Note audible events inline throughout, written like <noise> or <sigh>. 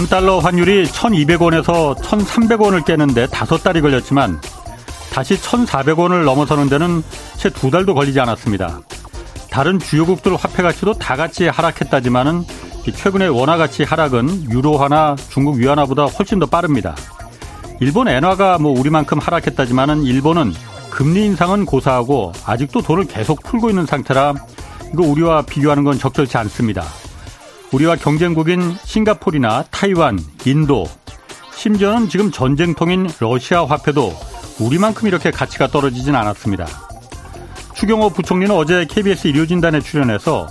원달러 환율이 1200원에서 1300원을 깨는데 다섯 달이 걸렸지만 다시 1400원을 넘어서는 데는 채 두 달도 걸리지 않았습니다. 다른 주요국들 화폐 가치도 다 같이 하락했다지만은 최근의 원화 가치 하락은 유로화나 중국 위안화보다 훨씬 더 빠릅니다. 일본 엔화가 뭐 우리만큼 하락했다지만은 일본은 금리 인상은 고사하고 아직도 돈을 계속 풀고 있는 상태라 이거 우리와 비교하는 건 적절치 않습니다. 우리와 경쟁국인 싱가폴이나 타이완, 인도, 심지어는 지금 전쟁통인 러시아 화폐도 우리만큼 이렇게 가치가 떨어지진 않았습니다. 추경호 부총리는 어제 KBS 일요진단에 출연해서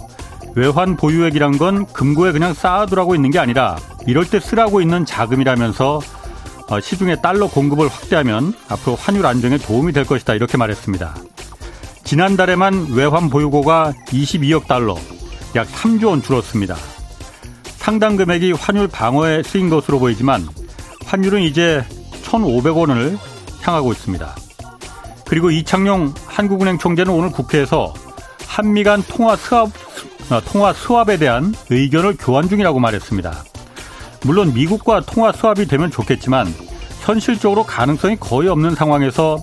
외환 보유액이란 건 금고에 그냥 쌓아두라고 있는 게 아니라 이럴 때 쓰라고 있는 자금이라면서 어, 시중에 달러 공급을 확대하면 앞으로 환율 안정에 도움이 될 것이다 이렇게 말했습니다. 지난달에만 외환 보유고가 22억 달러, 약 3조 원 줄었습니다. 상당 금액이 환율 방어에 쓰인 것으로 보이지만 환율은 이제 1,500원을 향하고 있습니다. 그리고 이창용 한국은행 총재는 오늘 국회에서 한미 간 통화 수합, 어, 통화 수합에 대한 의견을 교환 중이라고 말했습니다. 물론 미국과 통화 수합이 되면 좋겠지만 현실적으로 가능성이 거의 없는 상황에서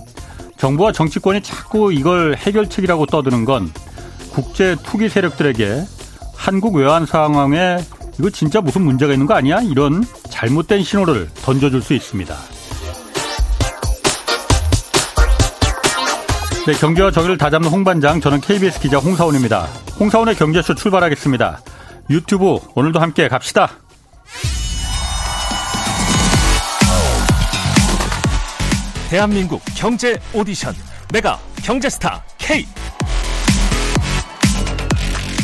정부와 정치권이 자꾸 이걸 해결책이라고 떠드는 건 국제 투기 세력들에게 한국 외환 상황에 이거 진짜 무슨 문제가 있는 거 아니야? 이런 잘못된 신호를 던져줄 수 있습니다. 네, 경제와 정의를 다잡는 홍반장, 저는 KBS 기자 홍사원입니다. 홍사원의 경제쇼 출발하겠습니다. 유튜브 오늘도 함께 갑시다. 대한민국 경제 오디션 내가 경제스타 K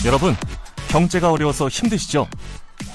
여러분 경제가 어려워서 힘드시죠?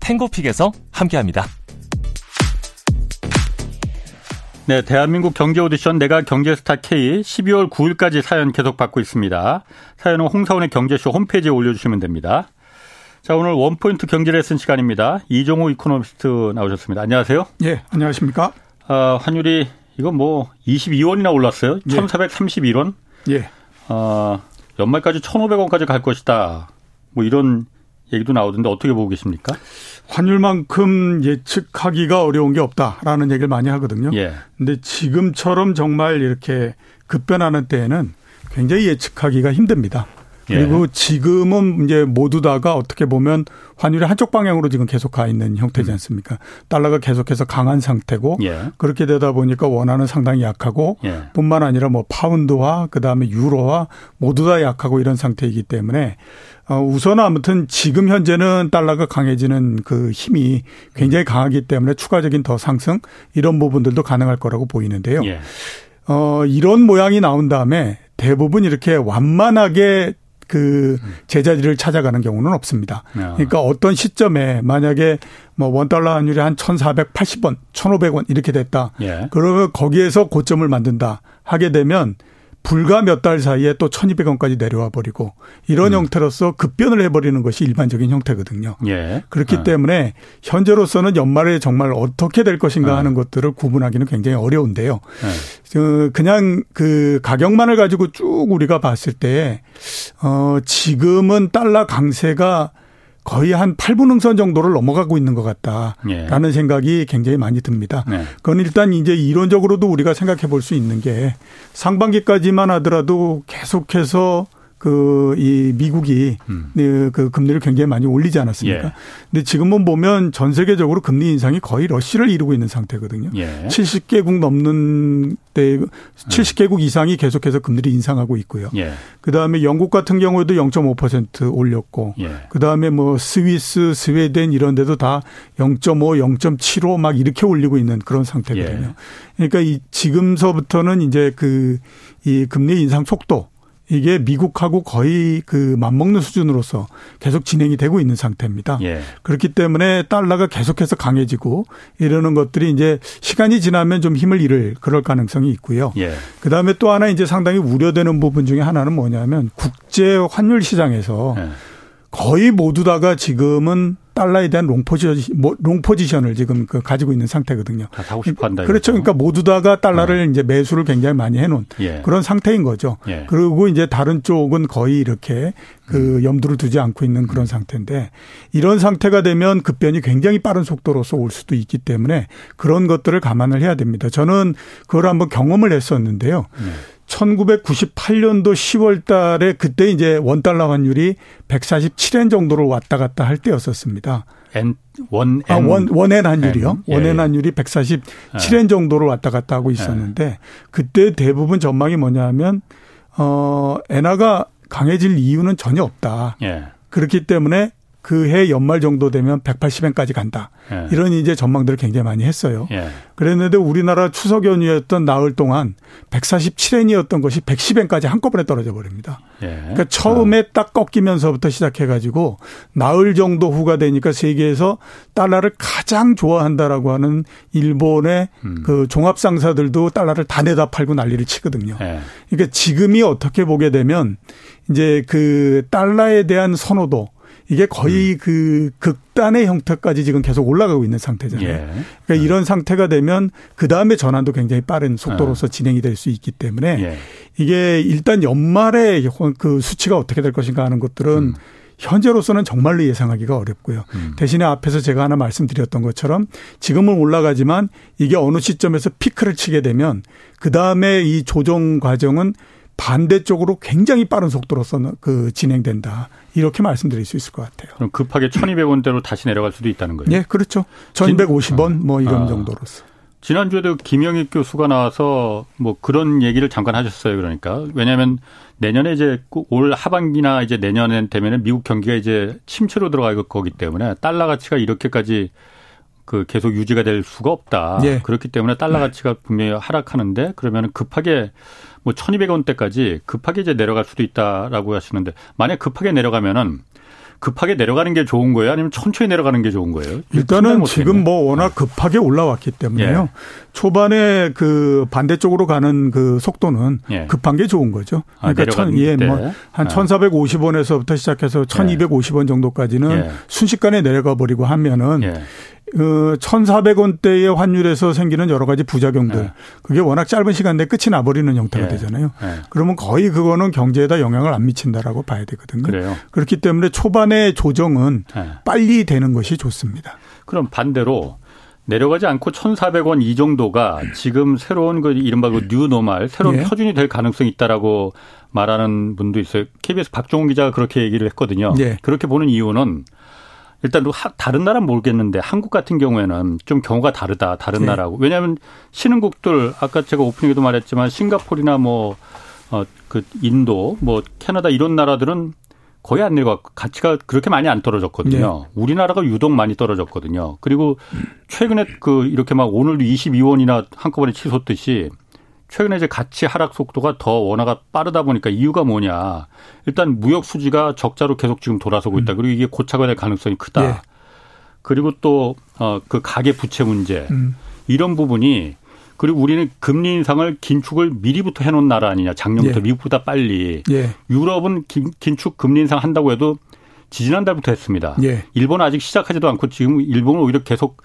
탱고픽에서 함께합니다. 네, 대한민국 경제 오디션 내가 경제스타 K 12월 9일까지 사연 계속 받고 있습니다. 사연은 홍사훈의 경제쇼 홈페이지에 올려주시면 됩니다. 자, 오늘 원포인트 경제 레슨 시간입니다. 이종우 이코노미스트 나오셨습니다. 안녕하세요. 예, 안녕하십니까. 어, 환율이 이건 뭐 22원이나 올랐어요. 예. 1431원. 예. 어, 연말까지 1,500원까지 갈 것이다. 뭐 이런 얘기도 나오던데 어떻게 보고 계십니까? 환율만큼 예측하기가 어려운 게 없다라는 얘기를 많이 하거든요. 예. 근데 지금처럼 정말 이렇게 급변하는 때에는 굉장히 예측하기가 힘듭니다. 그리고 예. 지금은 이제 모두 다가 어떻게 보면 환율이 한쪽 방향으로 지금 계속 가 있는 형태지 음. 않습니까? 달러가 계속해서 강한 상태고 예. 그렇게 되다 보니까 원화는 상당히 약하고 예. 뿐만 아니라 뭐 파운드와 그다음에 유로와 모두 다 약하고 이런 상태이기 때문에 어 우선 아무튼 지금 현재는 달러가 강해지는 그 힘이 굉장히 강하기 때문에 추가적인 더 상승 이런 부분들도 가능할 거라고 보이는데요. 예. 어 이런 모양이 나온 다음에 대부분 이렇게 완만하게 그 제자리를 찾아가는 경우는 없습니다. 아. 그러니까 어떤 시점에 만약에 뭐 원달러 환율이 한 1,480원, 1,500원 이렇게 됐다. 예. 그러면 거기에서 고점을 만든다 하게 되면 불과 몇 달 사이에 또 1200원까지 내려와 버리고 이런 음. 형태로서 급변을 해버리는 것이 일반적인 형태거든요. 예. 그렇기 아. 때문에 현재로서는 연말에 정말 어떻게 될 것인가 아. 하는 것들을 구분하기는 굉장히 어려운데요. 예. 그냥 그 가격만을 가지고 쭉 우리가 봤을 때, 어, 지금은 달러 강세가 거의 한 8분응선 정도를 넘어가고 있는 것 같다라는 예. 생각이 굉장히 많이 듭니다. 네. 그건 일단 이제 이론적으로도 우리가 생각해 볼 수 있는 게 상반기까지만 하더라도 계속해서 그 이 미국이 음. 네, 그 금리를 굉장히 많이 올리지 않았습니까? 예. 근데 지금은 보면 전 세계적으로 금리 인상이 거의 러시를 이루고 있는 상태거든요. 예. 70개국 넘는 때 70개국 이상이 계속해서 금리를 인상하고 있고요. 예. 그다음에 영국 같은 경우에도 0.5% 올렸고 예. 그다음에 뭐 스위스, 스웨덴 이런 데도 다 0.5, 0.75 막 이렇게 올리고 있는 그런 상태거든요. 예. 그러니까 이 지금서부터는 이제 그 이 금리 인상 속도 이게 미국하고 거의 그 맞먹는 수준으로서 계속 진행이 되고 있는 상태입니다. 예. 그렇기 때문에 달러가 계속해서 강해지고 이러는 것들이 이제 시간이 지나면 좀 힘을 잃을 그럴 가능성이 있고요. 예. 그다음에 또 하나 이제 상당히 우려되는 부분 중에 하나는 뭐냐면 국제 환율 시장에서 예. 거의 모두 다가 지금은 달러에 대한 롱 포지션, 뭐, 롱포지션을 지금 그 가지고 있는 상태거든요. 다 사고 싶어 한다. 그렇죠. 그러니까 모두 다가 달러를 네. 이제 매수를 굉장히 많이 해놓은 예. 그런 상태인 거죠. 예. 그리고 이제 다른 쪽은 거의 이렇게 그 음. 염두를 두지 않고 있는 그런 상태인데 이런 상태가 되면 급변이 굉장히 빠른 속도로서 올 수도 있기 때문에 그런 것들을 감안을 해야 됩니다. 저는 그걸 한번 경험을 했었는데요. 네. 1998년도 10월 달에 그때 이제 원달러 환율이 147엔 정도로 왔다 갔다 할 때였었습니다. N, 원, N. 아, 원, 원엔 환율이요. N. 예, 원엔 예. 환율이 147엔 정도로 왔다 갔다 하고 있었는데 예. 그때 대부분 전망이 뭐냐면, 어, 엔화가 강해질 이유는 전혀 없다. 예. 그렇기 때문에 그해 연말 정도 되면 180엔까지 간다. 예. 이런 이제 전망들을 굉장히 많이 했어요. 예. 그랬는데 우리나라 추석 연휴였던 나흘 동안 147엔이었던 것이 110엔까지 한꺼번에 떨어져 버립니다. 예. 그러니까 처음에 어. 딱 꺾이면서부터 시작해 가지고 나흘 정도 후가 되니까 세계에서 달러를 가장 좋아한다라고 하는 일본의 음. 그 종합 상사들도 달러를 다 내다 팔고 난리를 치거든요. 예. 그러니까 지금이 어떻게 보게 되면 이제 그 달러에 대한 선호도 이게 거의 음. 그 극단의 형태까지 지금 계속 올라가고 있는 상태잖아요. 예. 그러니까 예. 이런 상태가 되면 그 다음에 전환도 굉장히 빠른 속도로서 예. 진행이 될 수 있기 때문에 예. 이게 일단 연말에 그 수치가 어떻게 될 것인가 하는 것들은 음. 현재로서는 정말로 예상하기가 어렵고요. 음. 대신에 앞에서 제가 하나 말씀드렸던 것처럼 지금은 올라가지만 이게 어느 시점에서 피크를 치게 되면 그 다음에 이 조정 과정은 반대쪽으로 굉장히 빠른 속도로 서 그 진행된다. 이렇게 말씀드릴 수 있을 것 같아요. 그럼 급하게 1200원대로 다시 내려갈 수도 있다는 거예요? 네, 그렇죠. 1250원 뭐 이런 아. 정도로서. 지난주에도 김영익 교수가 나와서 뭐 그런 얘기를 잠깐 하셨어요. 그러니까. 왜냐하면 내년에 이제 올 하반기나 이제 내년엔 되면은 미국 경기가 이제 침체로 들어갈 거기 때문에 달러 가치가 이렇게까지 그 계속 유지가 될 수가 없다. 네. 그렇기 때문에 달러 가치가 분명히 하락하는데 그러면 급하게 뭐 1200원대까지 급하게 이제 내려갈 수도 있다라고 하시는데 만약 급하게 내려가면은 급하게 내려가는 게 좋은 거예요? 아니면 천천히 내려가는 게 좋은 거예요? 일단은 지금 뭐 워낙 네. 급하게 올라왔기 때문에요. 예. 초반에 그 반대쪽으로 가는 그 속도는 예. 급한 게 좋은 거죠. 아, 그러니까 천, 예, 뭐한 아. 1,450원에서부터 시작해서 1,250원 정도까지는 예. 순식간에 내려가 버리고 하면은 예. 그 1,400원대의 환율에서 생기는 여러 가지 부작용들. 네. 그게 워낙 짧은 시간 내에 끝이 나버리는 형태가 네. 되잖아요. 네. 그러면 거의 그거는 경제에다 영향을 안 미친다라고 봐야 되거든요. 그래요. 그렇기 때문에 초반의 조정은 네. 빨리 되는 것이 좋습니다. 그럼 반대로 내려가지 않고 1,400원 이 정도가 지금 새로운 그 이른바 그 뉴노말 새로운 예. 표준이 될 가능성이 있다라고 말하는 분도 있어요. KBS 박종훈 기자가 그렇게 얘기를 했거든요. 예. 그렇게 보는 이유는 일단 다른 나라는 모르겠는데 한국 같은 경우에는 좀 경우가 다르다. 다른 네. 나라하고. 왜냐하면 신흥국들 아까 제가 오프닝에도 말했지만 싱가포르나 뭐 어 그 인도 뭐 캐나다 이런 나라들은 거의 안 내려가 가치가 그렇게 많이 안 떨어졌거든요. 네. 우리나라가 유독 많이 떨어졌거든요. 그리고 최근에 그 이렇게 막 오늘도 22원이나 한꺼번에 치솟듯이 최근에 이제 가치 하락 속도가 더 원화가 빠르다 보니까 이유가 뭐냐. 일단 무역 수지가 적자로 계속 지금 돌아서고 있다. 음. 그리고 이게 고착화 될 가능성이 크다. 예. 그리고 또, 어, 그 가계 부채 문제. 음. 이런 부분이 그리고 우리는 금리 인상을 긴축을 미리부터 해놓은 나라 아니냐. 작년부터 예. 미국보다 빨리. 예. 유럽은 긴, 긴축 금리 인상 한다고 해도 지지난달부터 했습니다. 예. 일본은 아직 시작하지도 않고 지금 일본은 오히려 계속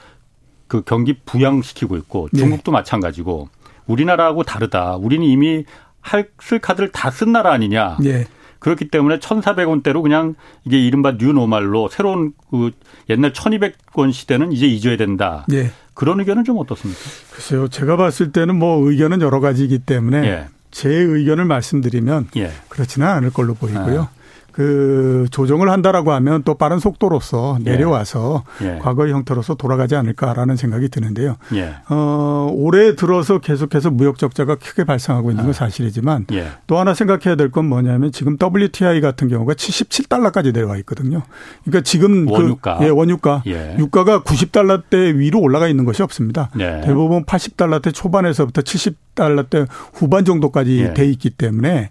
그 경기 부양시키고 있고 예. 중국도 마찬가지고 우리나라하고 다르다. 우리는 이미 할 쓸 카드를 다 쓴 나라 아니냐. 예. 그렇기 때문에 1,400원대로 그냥 이게 이른바 뉴노말로 새로운 그 옛날 1,200원 시대는 이제 잊어야 된다. 예. 그런 의견은 좀 어떻습니까? 글쎄요. 제가 봤을 때는 뭐 의견은 여러 가지이기 때문에 예. 제 의견을 말씀드리면 예. 그렇지는 않을 걸로 보이고요. 아. 그 조정을 한다라고 하면 또 빠른 속도로서 예. 내려와서 예. 과거의 형태로서 돌아가지 않을까라는 생각이 드는데요. 예. 어, 올해 들어서 계속해서 무역 적자가 크게 발생하고 있는 건 아. 사실이지만 예. 또 하나 생각해야 될 건 뭐냐면 지금 WTI 같은 경우가 77달러까지 내려와 있거든요. 그러니까 지금 그 원유가 그, 예, 원유가 예. 유가가 90달러대 위로 올라가 있는 것이 없습니다. 네. 대부분 80달러대 초반에서부터 70달러대 후반 정도까지 돼 있기 때문에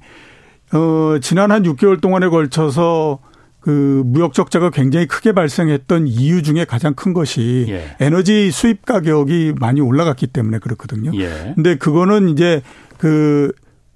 어, 지난 한 6개월 동안에 걸쳐서 그 무역 적자가 굉장히 크게 발생했던 이유 중에 가장 큰 것이 예. 에너지 수입 가격이 많이 올라갔기 때문에 그렇거든요. 예. 근데 그거는 이제 그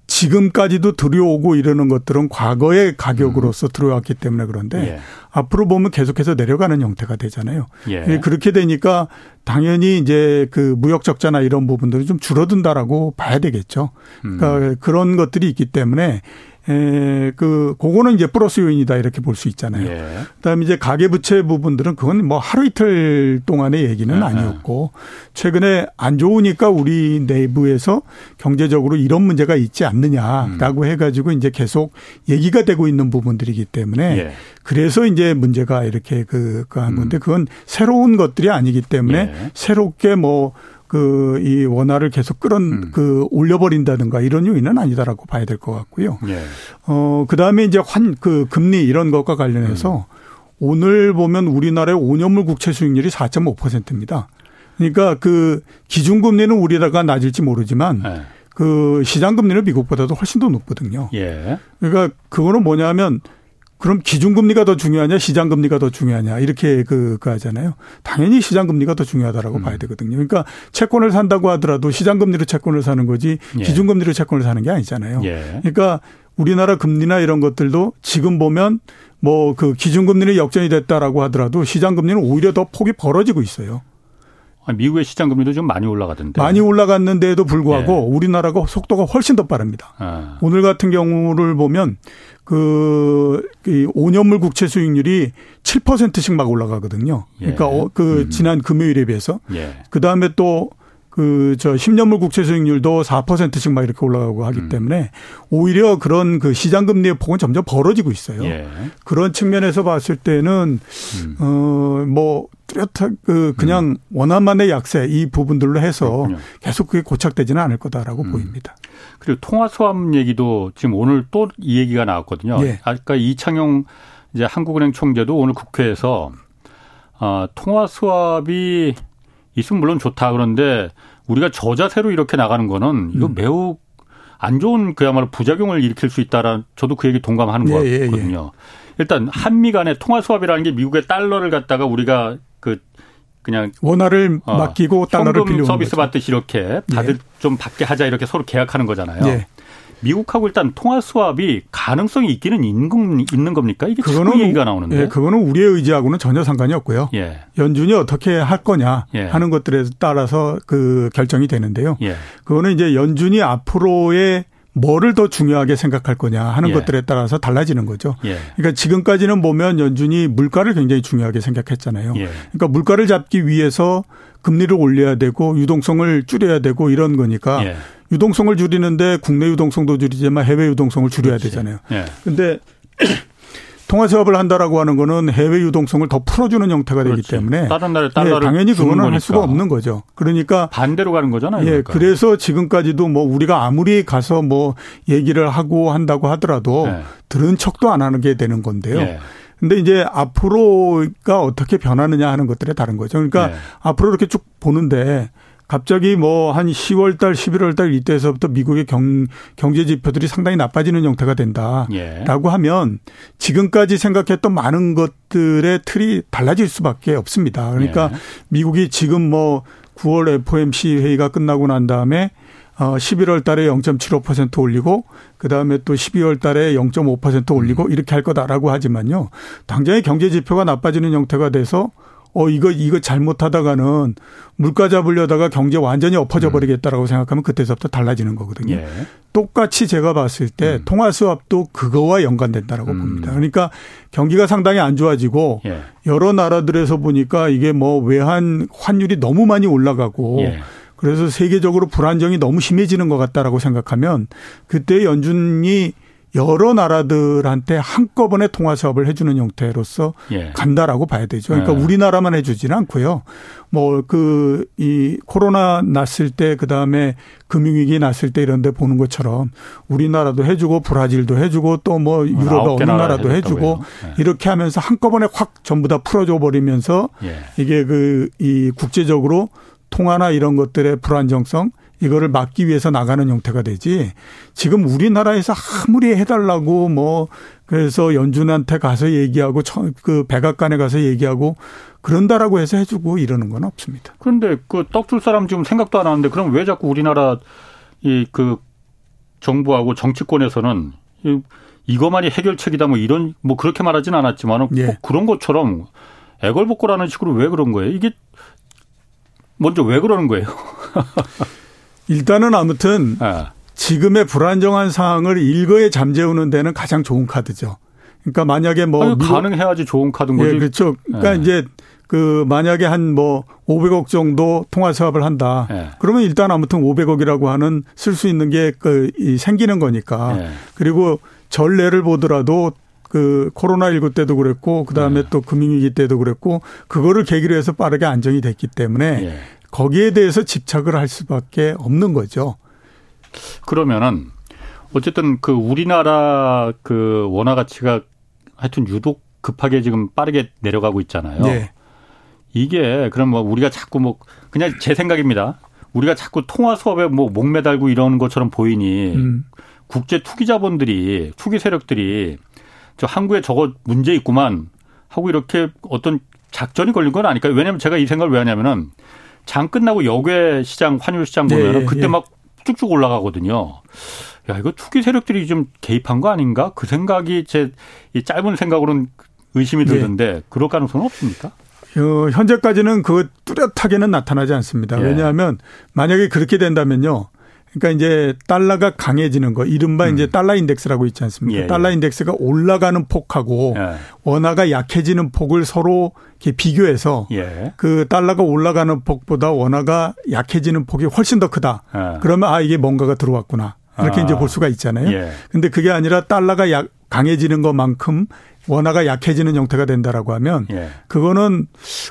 지금까지도 들여오고 이러는 것들은 과거의 가격으로서 음. 들어왔기 때문에 그런데 예. 앞으로 보면 계속해서 내려가는 형태가 되잖아요. 예. 그렇게 되니까 당연히 이제 그 무역 적자나 이런 부분들이 좀 줄어든다라고 봐야 되겠죠. 그러니까 음. 그런 것들이 있기 때문에 에, 그, 그거는 이제 플러스 요인이다 이렇게 볼 수 있잖아요. 예. 그다음에 이제 가계부채 부분들은 그건 뭐 하루 이틀 동안의 얘기는 예. 아니었고 최근에 안 좋으니까 우리 내부에서 경제적으로 이런 문제가 있지 않느냐라고 음. 해가지고 이제 계속 얘기가 되고 있는 부분들이기 때문에 예. 그래서 이제 문제가 이렇게 그, 그 한 건데 음. 그건 새로운 것들이 아니기 때문에 예. 새롭게 뭐 그 이 원화를 계속 끌어 음. 그 올려버린다든가 이런 요인은 아니다라고 봐야 될 것 같고요. 예. 어 그다음에 이제 환 그 금리 이런 것과 관련해서 음. 오늘 보면 우리나라의 5년물 국채 수익률이 4.5%입니다. 그러니까 그 기준금리는 우리나라가 낮을지 모르지만 예. 그 시장금리는 미국보다도 훨씬 더 높거든요. 예. 그러니까 그거는 뭐냐면 그럼 기준금리가 더 중요하냐, 시장금리가 더 중요하냐, 이렇게 그, 그 하잖아요. 당연히 시장금리가 더 중요하다라고 음. 봐야 되거든요. 그러니까 채권을 산다고 하더라도 시장금리로 채권을 사는 거지 예. 기준금리로 채권을 사는 게 아니잖아요. 예. 그러니까 우리나라 금리나 이런 것들도 지금 보면 뭐 그 기준금리는 역전이 됐다라고 하더라도 시장금리는 오히려 더 폭이 벌어지고 있어요. 미국의 시장 금리도 좀 많이 올라가던데. 많이 올라갔는데도 불구하고 예. 우리나라가 속도가 훨씬 더 빠릅니다. 아. 오늘 같은 경우를 보면 그, 그 5년물 국채 수익률이 7%씩 막 올라가거든요. 그러니까 예. 어, 그 음. 지난 금요일에 비해서. 예. 그 다음에 또 그, 저, 10년물 국채 수익률도 4%씩 막 이렇게 올라가고 하기 음. 때문에 오히려 그런 그 시장금리의 폭은 점점 벌어지고 있어요. 예. 그런 측면에서 봤을 때는, 음. 어, 뭐, 뚜렷한 그, 그냥 음. 원화만의 약세 이 부분들로 해서 그렇군요. 계속 그게 고착되지는 않을 거다라고 음. 보입니다. 그리고 통화 수합 얘기도 지금 오늘 또 이 얘기가 나왔거든요. 예. 아까 이창용 이제 한국은행 총재도 오늘 국회에서 어, 통화 수합이 있으면 물론 좋다 그런데 우리가 저자세로 이렇게 나가는 거는 이거 음. 매우 안 좋은 그야말로 부작용을 일으킬 수 있다라 저도 그 얘기 동감하는 예, 거거든요. 예, 예. 일단 한미 간의 통화 수합이라는 게 미국의 달러를 갖다가 우리가 그 그냥 원화를 어, 맡기고 달러를 빌려 서비스 거죠. 받듯이 이렇게 다들 예. 좀 받게 하자 이렇게 서로 계약하는 거잖아요. 예. 미국하고 일단 통화 수합이 가능성이 있기는 있는 겁니까? 이게 그거는 얘기가 나오는데. 예, 그거는 우리의 의지하고는 전혀 상관이 없고요. 예. 연준이 어떻게 할 거냐 예. 하는 것들에 따라서 그 결정이 되는데요. 예. 그거는 이제 연준이 앞으로의 뭐를 더 중요하게 생각할 거냐 하는 예. 것들에 따라서 달라지는 거죠. 예. 그러니까 지금까지는 보면 연준이 물가를 굉장히 중요하게 생각했잖아요. 예. 그러니까 물가를 잡기 위해서 금리를 올려야 되고 유동성을 줄여야 되고 이런 거니까 예. 유동성을 줄이는데 국내 유동성도 줄이지만 해외 유동성을 줄여야 그렇지. 되잖아요. 그런데 예. <clears throat> 통화 사업을 한다라고 하는 거는 해외 유동성을 더 풀어주는 형태가 그렇지. 되기 때문에 다른 나라 달러를 예, 당연히 그거는 거니까. 할 수가 없는 거죠. 그러니까 반대로 가는 거잖아요. 예, 그러니까. 그래서 지금까지도 뭐 우리가 아무리 가서 뭐 얘기를 하고 한다고 하더라도 예. 들은 척도 안 하는 게 되는 건데요. 예. 근데 이제 앞으로가 어떻게 변하느냐 하는 것들에 다른 거죠. 그러니까 예. 앞으로 이렇게 쭉 보는데 갑자기 뭐 한 10월 달, 11월 달 이때에서부터 미국의 경, 경제 지표들이 상당히 나빠지는 형태가 된다라고 예. 하면 지금까지 생각했던 많은 것들의 틀이 달라질 수밖에 없습니다. 그러니까 예. 미국이 지금 뭐 9월 FOMC 회의가 끝나고 난 다음에 어 11월 달에 0.75% 올리고 그다음에 또 12월 달에 0.5% 올리고 음. 이렇게 할 거다라고 하지만요. 당장의 경제 지표가 나빠지는 형태가 돼서 어 이거 이거 잘못하다가는 물가 잡으려다가 경제 완전히 엎어져 음. 버리겠다라고 음. 생각하면 그때서부터 달라지는 거거든요. 예. 똑같이 제가 봤을 때 음. 통화 수합도 그거와 연관된다라고 음. 봅니다. 그러니까 경기가 상당히 안 좋아지고 예. 여러 나라들에서 보니까 이게 뭐 외환 환율이 너무 많이 올라가고 예. 그래서 세계적으로 불안정이 너무 심해지는 것 같다라고 생각하면 그때 연준이 여러 나라들한테 한꺼번에 통화 사업을 해주는 형태로서 예. 간다라고 봐야 되죠. 그러니까 예. 우리나라만 해주지는 않고요. 뭐 그 이 코로나 났을 때 그 다음에 금융위기 났을 때 이런데 보는 것처럼 우리나라도 해주고 브라질도 해주고 또 뭐 유럽 어느 나라도 해주고 예. 이렇게 하면서 한꺼번에 확 전부 다 풀어줘 버리면서 예. 이게 그 이 국제적으로 통화나 이런 것들의 불안정성 이거를 막기 위해서 나가는 형태가 되지 지금 우리나라에서 아무리 해달라고 뭐 그래서 연준한테 가서 얘기하고 그 백악관에 가서 얘기하고 그런다라고 해서 해주고 이러는 건 없습니다. 그런데 그 떡 줄 사람 지금 생각도 안 하는데 그럼 왜 자꾸 우리나라 이 그 정부하고 정치권에서는 이거만이 해결책이다 뭐 이런 뭐 그렇게 말하진 않았지만 예. 그런 것처럼 애걸복걸하는 식으로 왜 그런 거예요? 이게 먼저 왜 그러는 거예요? <laughs> 일단은 아무튼 네. 지금의 불안정한 상황을 일거에 잠재우는 데는 가장 좋은 카드죠. 그러니까 만약에 뭐 아니, 가능해야지 좋은 카드인 거죠. 예, 그렇죠. 그러니까 네. 이제 그 만약에 한 뭐 500억 정도 통화 사업을 한다. 네. 그러면 일단 아무튼 500억이라고 하는 쓸 수 있는 게 그 생기는 거니까. 네. 그리고 전례를 보더라도 그 코로나19 때도 그랬고 그다음에 네. 또 금융위기 때도 그랬고 그거를 계기로 해서 빠르게 안정이 됐기 때문에 네. 거기에 대해서 집착을 할 수밖에 없는 거죠. 그러면은 어쨌든 그 우리나라 그 원화 가치가 하여튼 유독 급하게 지금 빠르게 내려가고 있잖아요. 네. 이게 그럼 뭐 우리가 자꾸 뭐 그냥 제 생각입니다. 우리가 자꾸 통화 수업에 뭐 목매달고 이러는 것처럼 보이니 음. 국제 투기 자본들이 투기 세력들이 저 한국에 저거 문제 있구만 하고 이렇게 어떤 작전이 걸린 건 아닐까요? 왜냐하면 제가 이 생각을 왜 하냐면은 장 끝나고 여괴 시장, 환율 시장 보면은 네, 그때 네. 막 쭉쭉 올라가거든요. 야, 이거 투기 세력들이 좀 개입한 거 아닌가? 그 생각이 제 이 짧은 생각으로는 의심이 네. 들던데 네. 그럴 가능성은 없습니까? 어, 현재까지는 그 뚜렷하게는 나타나지 않습니다. 예. 왜냐하면 만약에 그렇게 된다면요. 그러니까 이제 달러가 강해지는 거, 이른바 음. 이제 달러 인덱스라고 있지 않습니까? 예, 예. 달러 인덱스가 올라가는 폭하고 예. 원화가 약해지는 폭을 서로 이렇게 비교해서 예. 그 달러가 올라가는 폭보다 원화가 약해지는 폭이 훨씬 더 크다. 예. 그러면 아 이게 뭔가가 들어왔구나. 이렇게 아. 이제 볼 수가 있잖아요. 예. 근데 그게 아니라 달러가 약 강해지는 것만큼 원화가 약해지는 형태가 된다라고 하면 예. 그거는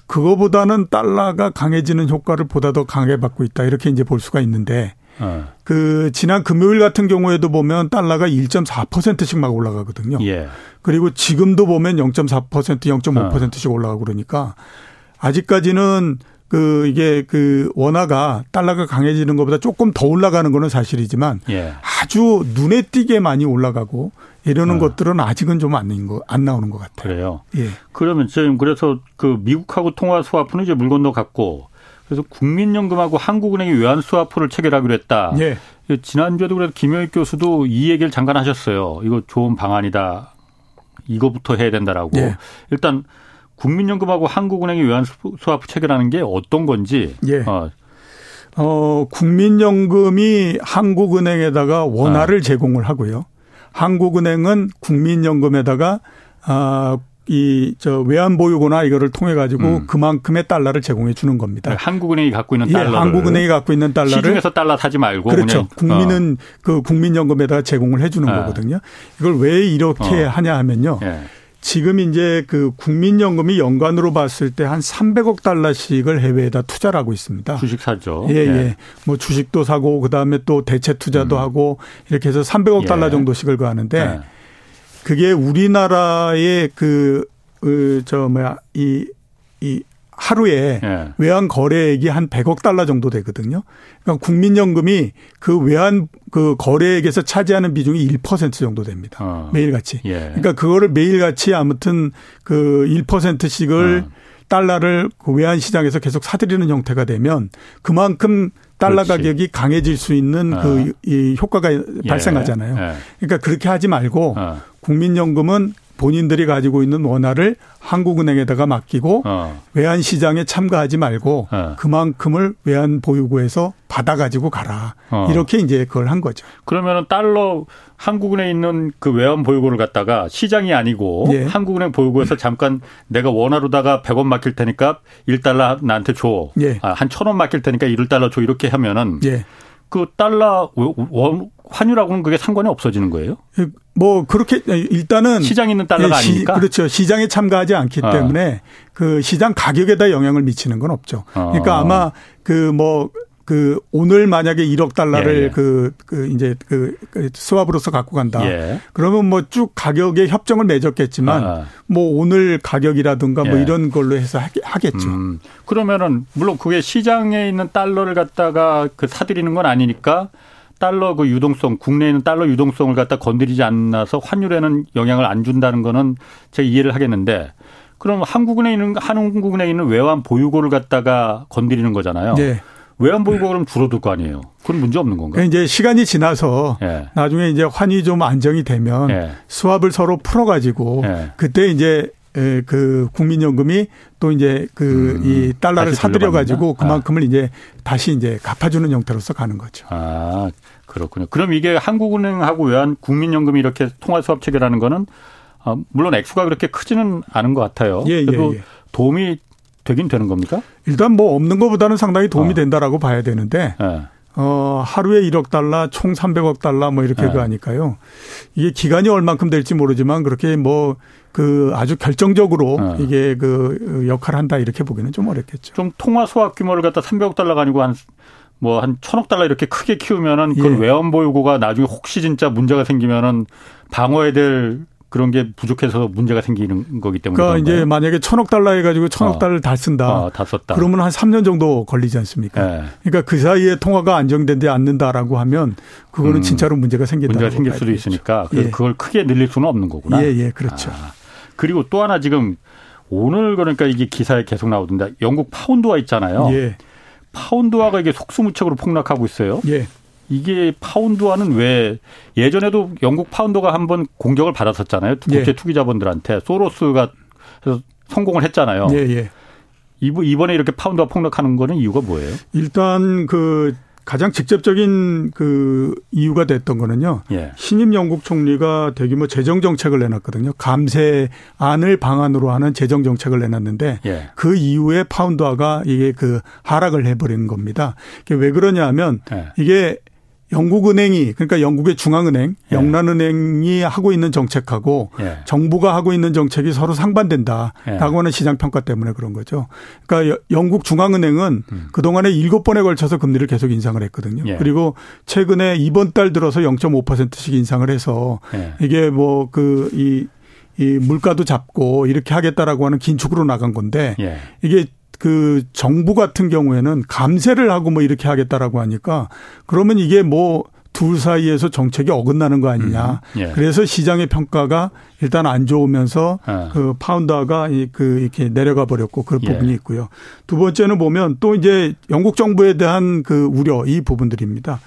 그거보다는 달러가 강해지는 효과를 보다 더 강하게 받고 있다 이렇게 이제 볼 수가 있는데 어. 그 지난 금요일 같은 경우에도 보면 달러가 1.4%씩 막 올라가거든요. 예. 그리고 지금도 보면 0.4% 0.5%씩 어. 올라가고 그러니까 아직까지는 그 이게 그 원화가 달러가 강해지는 것보다 조금 더 올라가는 거는 사실이지만 예. 아주 눈에 띄게 많이 올라가고 이러는 어. 것들은 아직은 좀안안 나오는 것 같아요. 그래요. 예. 그러면 지금 그래서 그 미국하고 통화 스와프는 이제 물 건너 갔고 그래서 국민연금하고 한국은행이 외환 스와프를 체결하기로 했다. 예. 지난주에도 그래도 김영익 교수도 이 얘기를 잠깐 하셨어요. 이거 좋은 방안이다. 이거부터 해야 된다라고. 예. 일단 국민연금하고 한국은행이 외환 스와프 체결하는 게 어떤 건지. 예. 어. 어, 국민연금이 한국은행에다가 원화를 어. 제공을 하고요. 한국은행은 국민연금에다가 아, 이 저 외환 보유고나 이거를 통해 가지고 음. 그만큼의 달러를 제공해 주는 겁니다. 한국은행이 갖고 있는 달러 예, 한국은행이 갖고 있는 달러를 시중에서 달러 사지 말고 그렇죠. 국민은 어. 그 국민연금에다가 제공을 해 주는 어. 거거든요. 이걸 왜 이렇게 어. 하냐 하면요. 예. 지금 이제 그 국민연금이 연간으로 봤을 때 한 300억 달러씩을 해외에다 투자를 하고 있습니다. 주식 사죠. 예, 예. 예. 뭐 주식도 사고 그다음에 또 대체 투자도 음. 하고 이렇게 해서 300억 예. 달러 정도씩을 가하는데 예. 그게 우리나라의 그, 그, 저, 뭐야, 이, 이, 하루에 예. 외환 거래액이 한 100억 달러 정도 되거든요. 그러니까 국민연금이 그 외환 그 거래액에서 차지하는 비중이 1% 정도 됩니다. 어. 매일같이. 예. 그러니까 그거를 매일같이 아무튼 그 1%씩을 어. 달러를 그 외환 시장에서 계속 사들이는 형태가 되면 그만큼 달러 그렇지. 가격이 강해질 수 있는 어. 그이 효과가 예. 발생하잖아요. 예. 그러니까 그렇게 하지 말고 어. 국민연금은 본인들이 가지고 있는 원화를 한국은행에다가 맡기고 어. 외환 시장에 참가하지 말고 어. 그만큼을 외환 보유고에서 받아 가지고 가라 어. 이렇게 이제 그걸 한 거죠. 그러면은 달러 한국은행에 있는 그 외환 보유고를 갖다가 시장이 아니고 예. 한국은행 보유고에서 잠깐 내가 원화로다가 100원 맡길 테니까 1달러 나한테 줘. 예. 아, 한 1000원 맡길 테니까 1달러 줘 이렇게 하면은 예. 그 달러 원 환율하고는 그게 상관이 없어지는 거예요? 뭐 그렇게 일단은 시장 있는 달러가 시, 아니니까 그렇죠. 시장에 참가하지 않기 어. 때문에 그 시장 가격에다 영향을 미치는 건 없죠. 어. 그러니까 아마 그뭐 그 오늘 만약에 1억 달러를 예, 예. 그, 그 이제 그, 그 스왑으로서 갖고 간다. 예. 그러면 뭐 쭉 가격에 협정을 맺었겠지만 아. 뭐 오늘 가격이라든가 뭐 예. 이런 걸로 해서 하겠- 하겠죠. 음, 그러면은 물론 그게 시장에 있는 달러를 갖다가 그 사들이는 건 아니니까 달러 그 유동성 국내에 있는 달러 유동성을 갖다 건드리지 않아서 환율에는 영향을 안 준다는 거는 제가 이해를 하겠는데 그럼 한국은행에 있는 한국은행에 있는 외환 보유고를 갖다가 건드리는 거잖아요. 네. 외환 보유고 그럼 줄어들 거 아니에요. 그건 문제 없는 건가요? 그러니까 이제 시간이 지나서 예. 나중에 이제 환이 좀 안정이 되면 예. 수합을 서로 풀어가지고 예. 그때 이제 에, 그 국민연금이 또 이제 그이 달러를 음. 다시 사들여 가지고 돌려받는다? 그만큼을 이제 다시 이제 갚아주는 형태로서 가는 거죠. 아, 그렇군요. 그럼 이게 한국은행하고 외환 국민연금이 이렇게 통화 수합 체계라는 거는 아, 물론 액수가 그렇게 크지는 않은 것 같아요. 예, 예, 그래도 예. 도움이 되긴 되는 겁니까? 일단 뭐 없는 것보다는 상당히 도움이 어. 된다라고 봐야 되는데 예. 어, 하루에 1억 달러, 총 300억 달러 뭐 이렇게 네. 그 하니까요. 이게 기간이 얼만큼 될지 모르지만 그렇게 뭐 그 아주 결정적으로 네. 이게 그 역할을 한다 이렇게 보기는 좀 어렵겠죠. 좀 통화 수합 규모를 갖다 300억 달러가 아니고 한 뭐한 천억 달러 이렇게 크게 키우면은 그건 예. 외환 보유고가 나중에 혹시 진짜 문제가 생기면은 방어해야 될 그런 게 부족해서 문제가 생기는 거기 때문에 그러니까? 이제 만약에 천억 달러 해가지고 천억 어. 달러를 다 쓴다. 아, 다 썼다. 그러면 한 3년 정도 걸리지 않습니까? 예. 그러니까 그 사이에 통화가 안정되지 않는다라고 하면 그거는 음. 진짜로 문제가 생긴다. 문제가 생길 수도 있으니까 그래서 예. 그걸 크게 늘릴 수는 없는 거구나. 예, 예, 그렇죠. 아, 그리고 또 하나 지금 오늘 그러니까 이게 기사에 계속 나오던데 영국 파운드화 있잖아요. 예, 파운드화가 이게 속수무책으로 폭락하고 있어요. 예. 이게 파운드화는 왜 예전에도 영국 파운드가 한번 공격을 받았었잖아요. 국제 예. 투기 자본들한테 소로스가 성공을 했잖아요. 예, 예. 이번- 이번에 이렇게 파운드화 폭락하는 거는 이유가 뭐예요? 일단 그 가장 직접적인 그 이유가 됐던 거는요. 예. 신임 영국 총리가 대규모 재정 정책을 내놨거든요. 감세안을 방안으로 하는 재정 정책을 내놨는데 예. 그 이후에 파운드화가 이게 그 하락을 해버린 겁니다. 이게 왜 그러냐면 예. 이게 영국은행이 그러니까 영국의 중앙은행, 예. 영란은행이 하고 있는 정책하고 예. 정부가 하고 있는 정책이 서로 상반된다라고 예. 하는 시장 평가 때문에 그런 거죠. 그러니까 여- 영국 중앙은행은 그동안에 일곱 번에 걸쳐서 금리를 계속 인상을 했거든요. 음. 예. 그리고 최근에 이번 달 들어서 0.5%씩 인상을 해서 예. 이게 뭐그이 이 물가도 잡고 이렇게 하겠다라고 하는 긴축으로 나간 건데 예. 이게 그 정부 같은 경우에는 감세를 하고 뭐 이렇게 하겠다라고 하니까 그러면 이게 뭐 둘 사이에서 정책이 어긋나는 거 아니냐. 음, 예. 그래서 시장의 평가가 일단 안 좋으면서 아. 그 파운드가 이그 이렇게 내려가 버렸고 그런 예. 부분이 있고요. 두 번째는 보면 또 이제 영국 정부에 대한 그 우려 이 부분들입니다.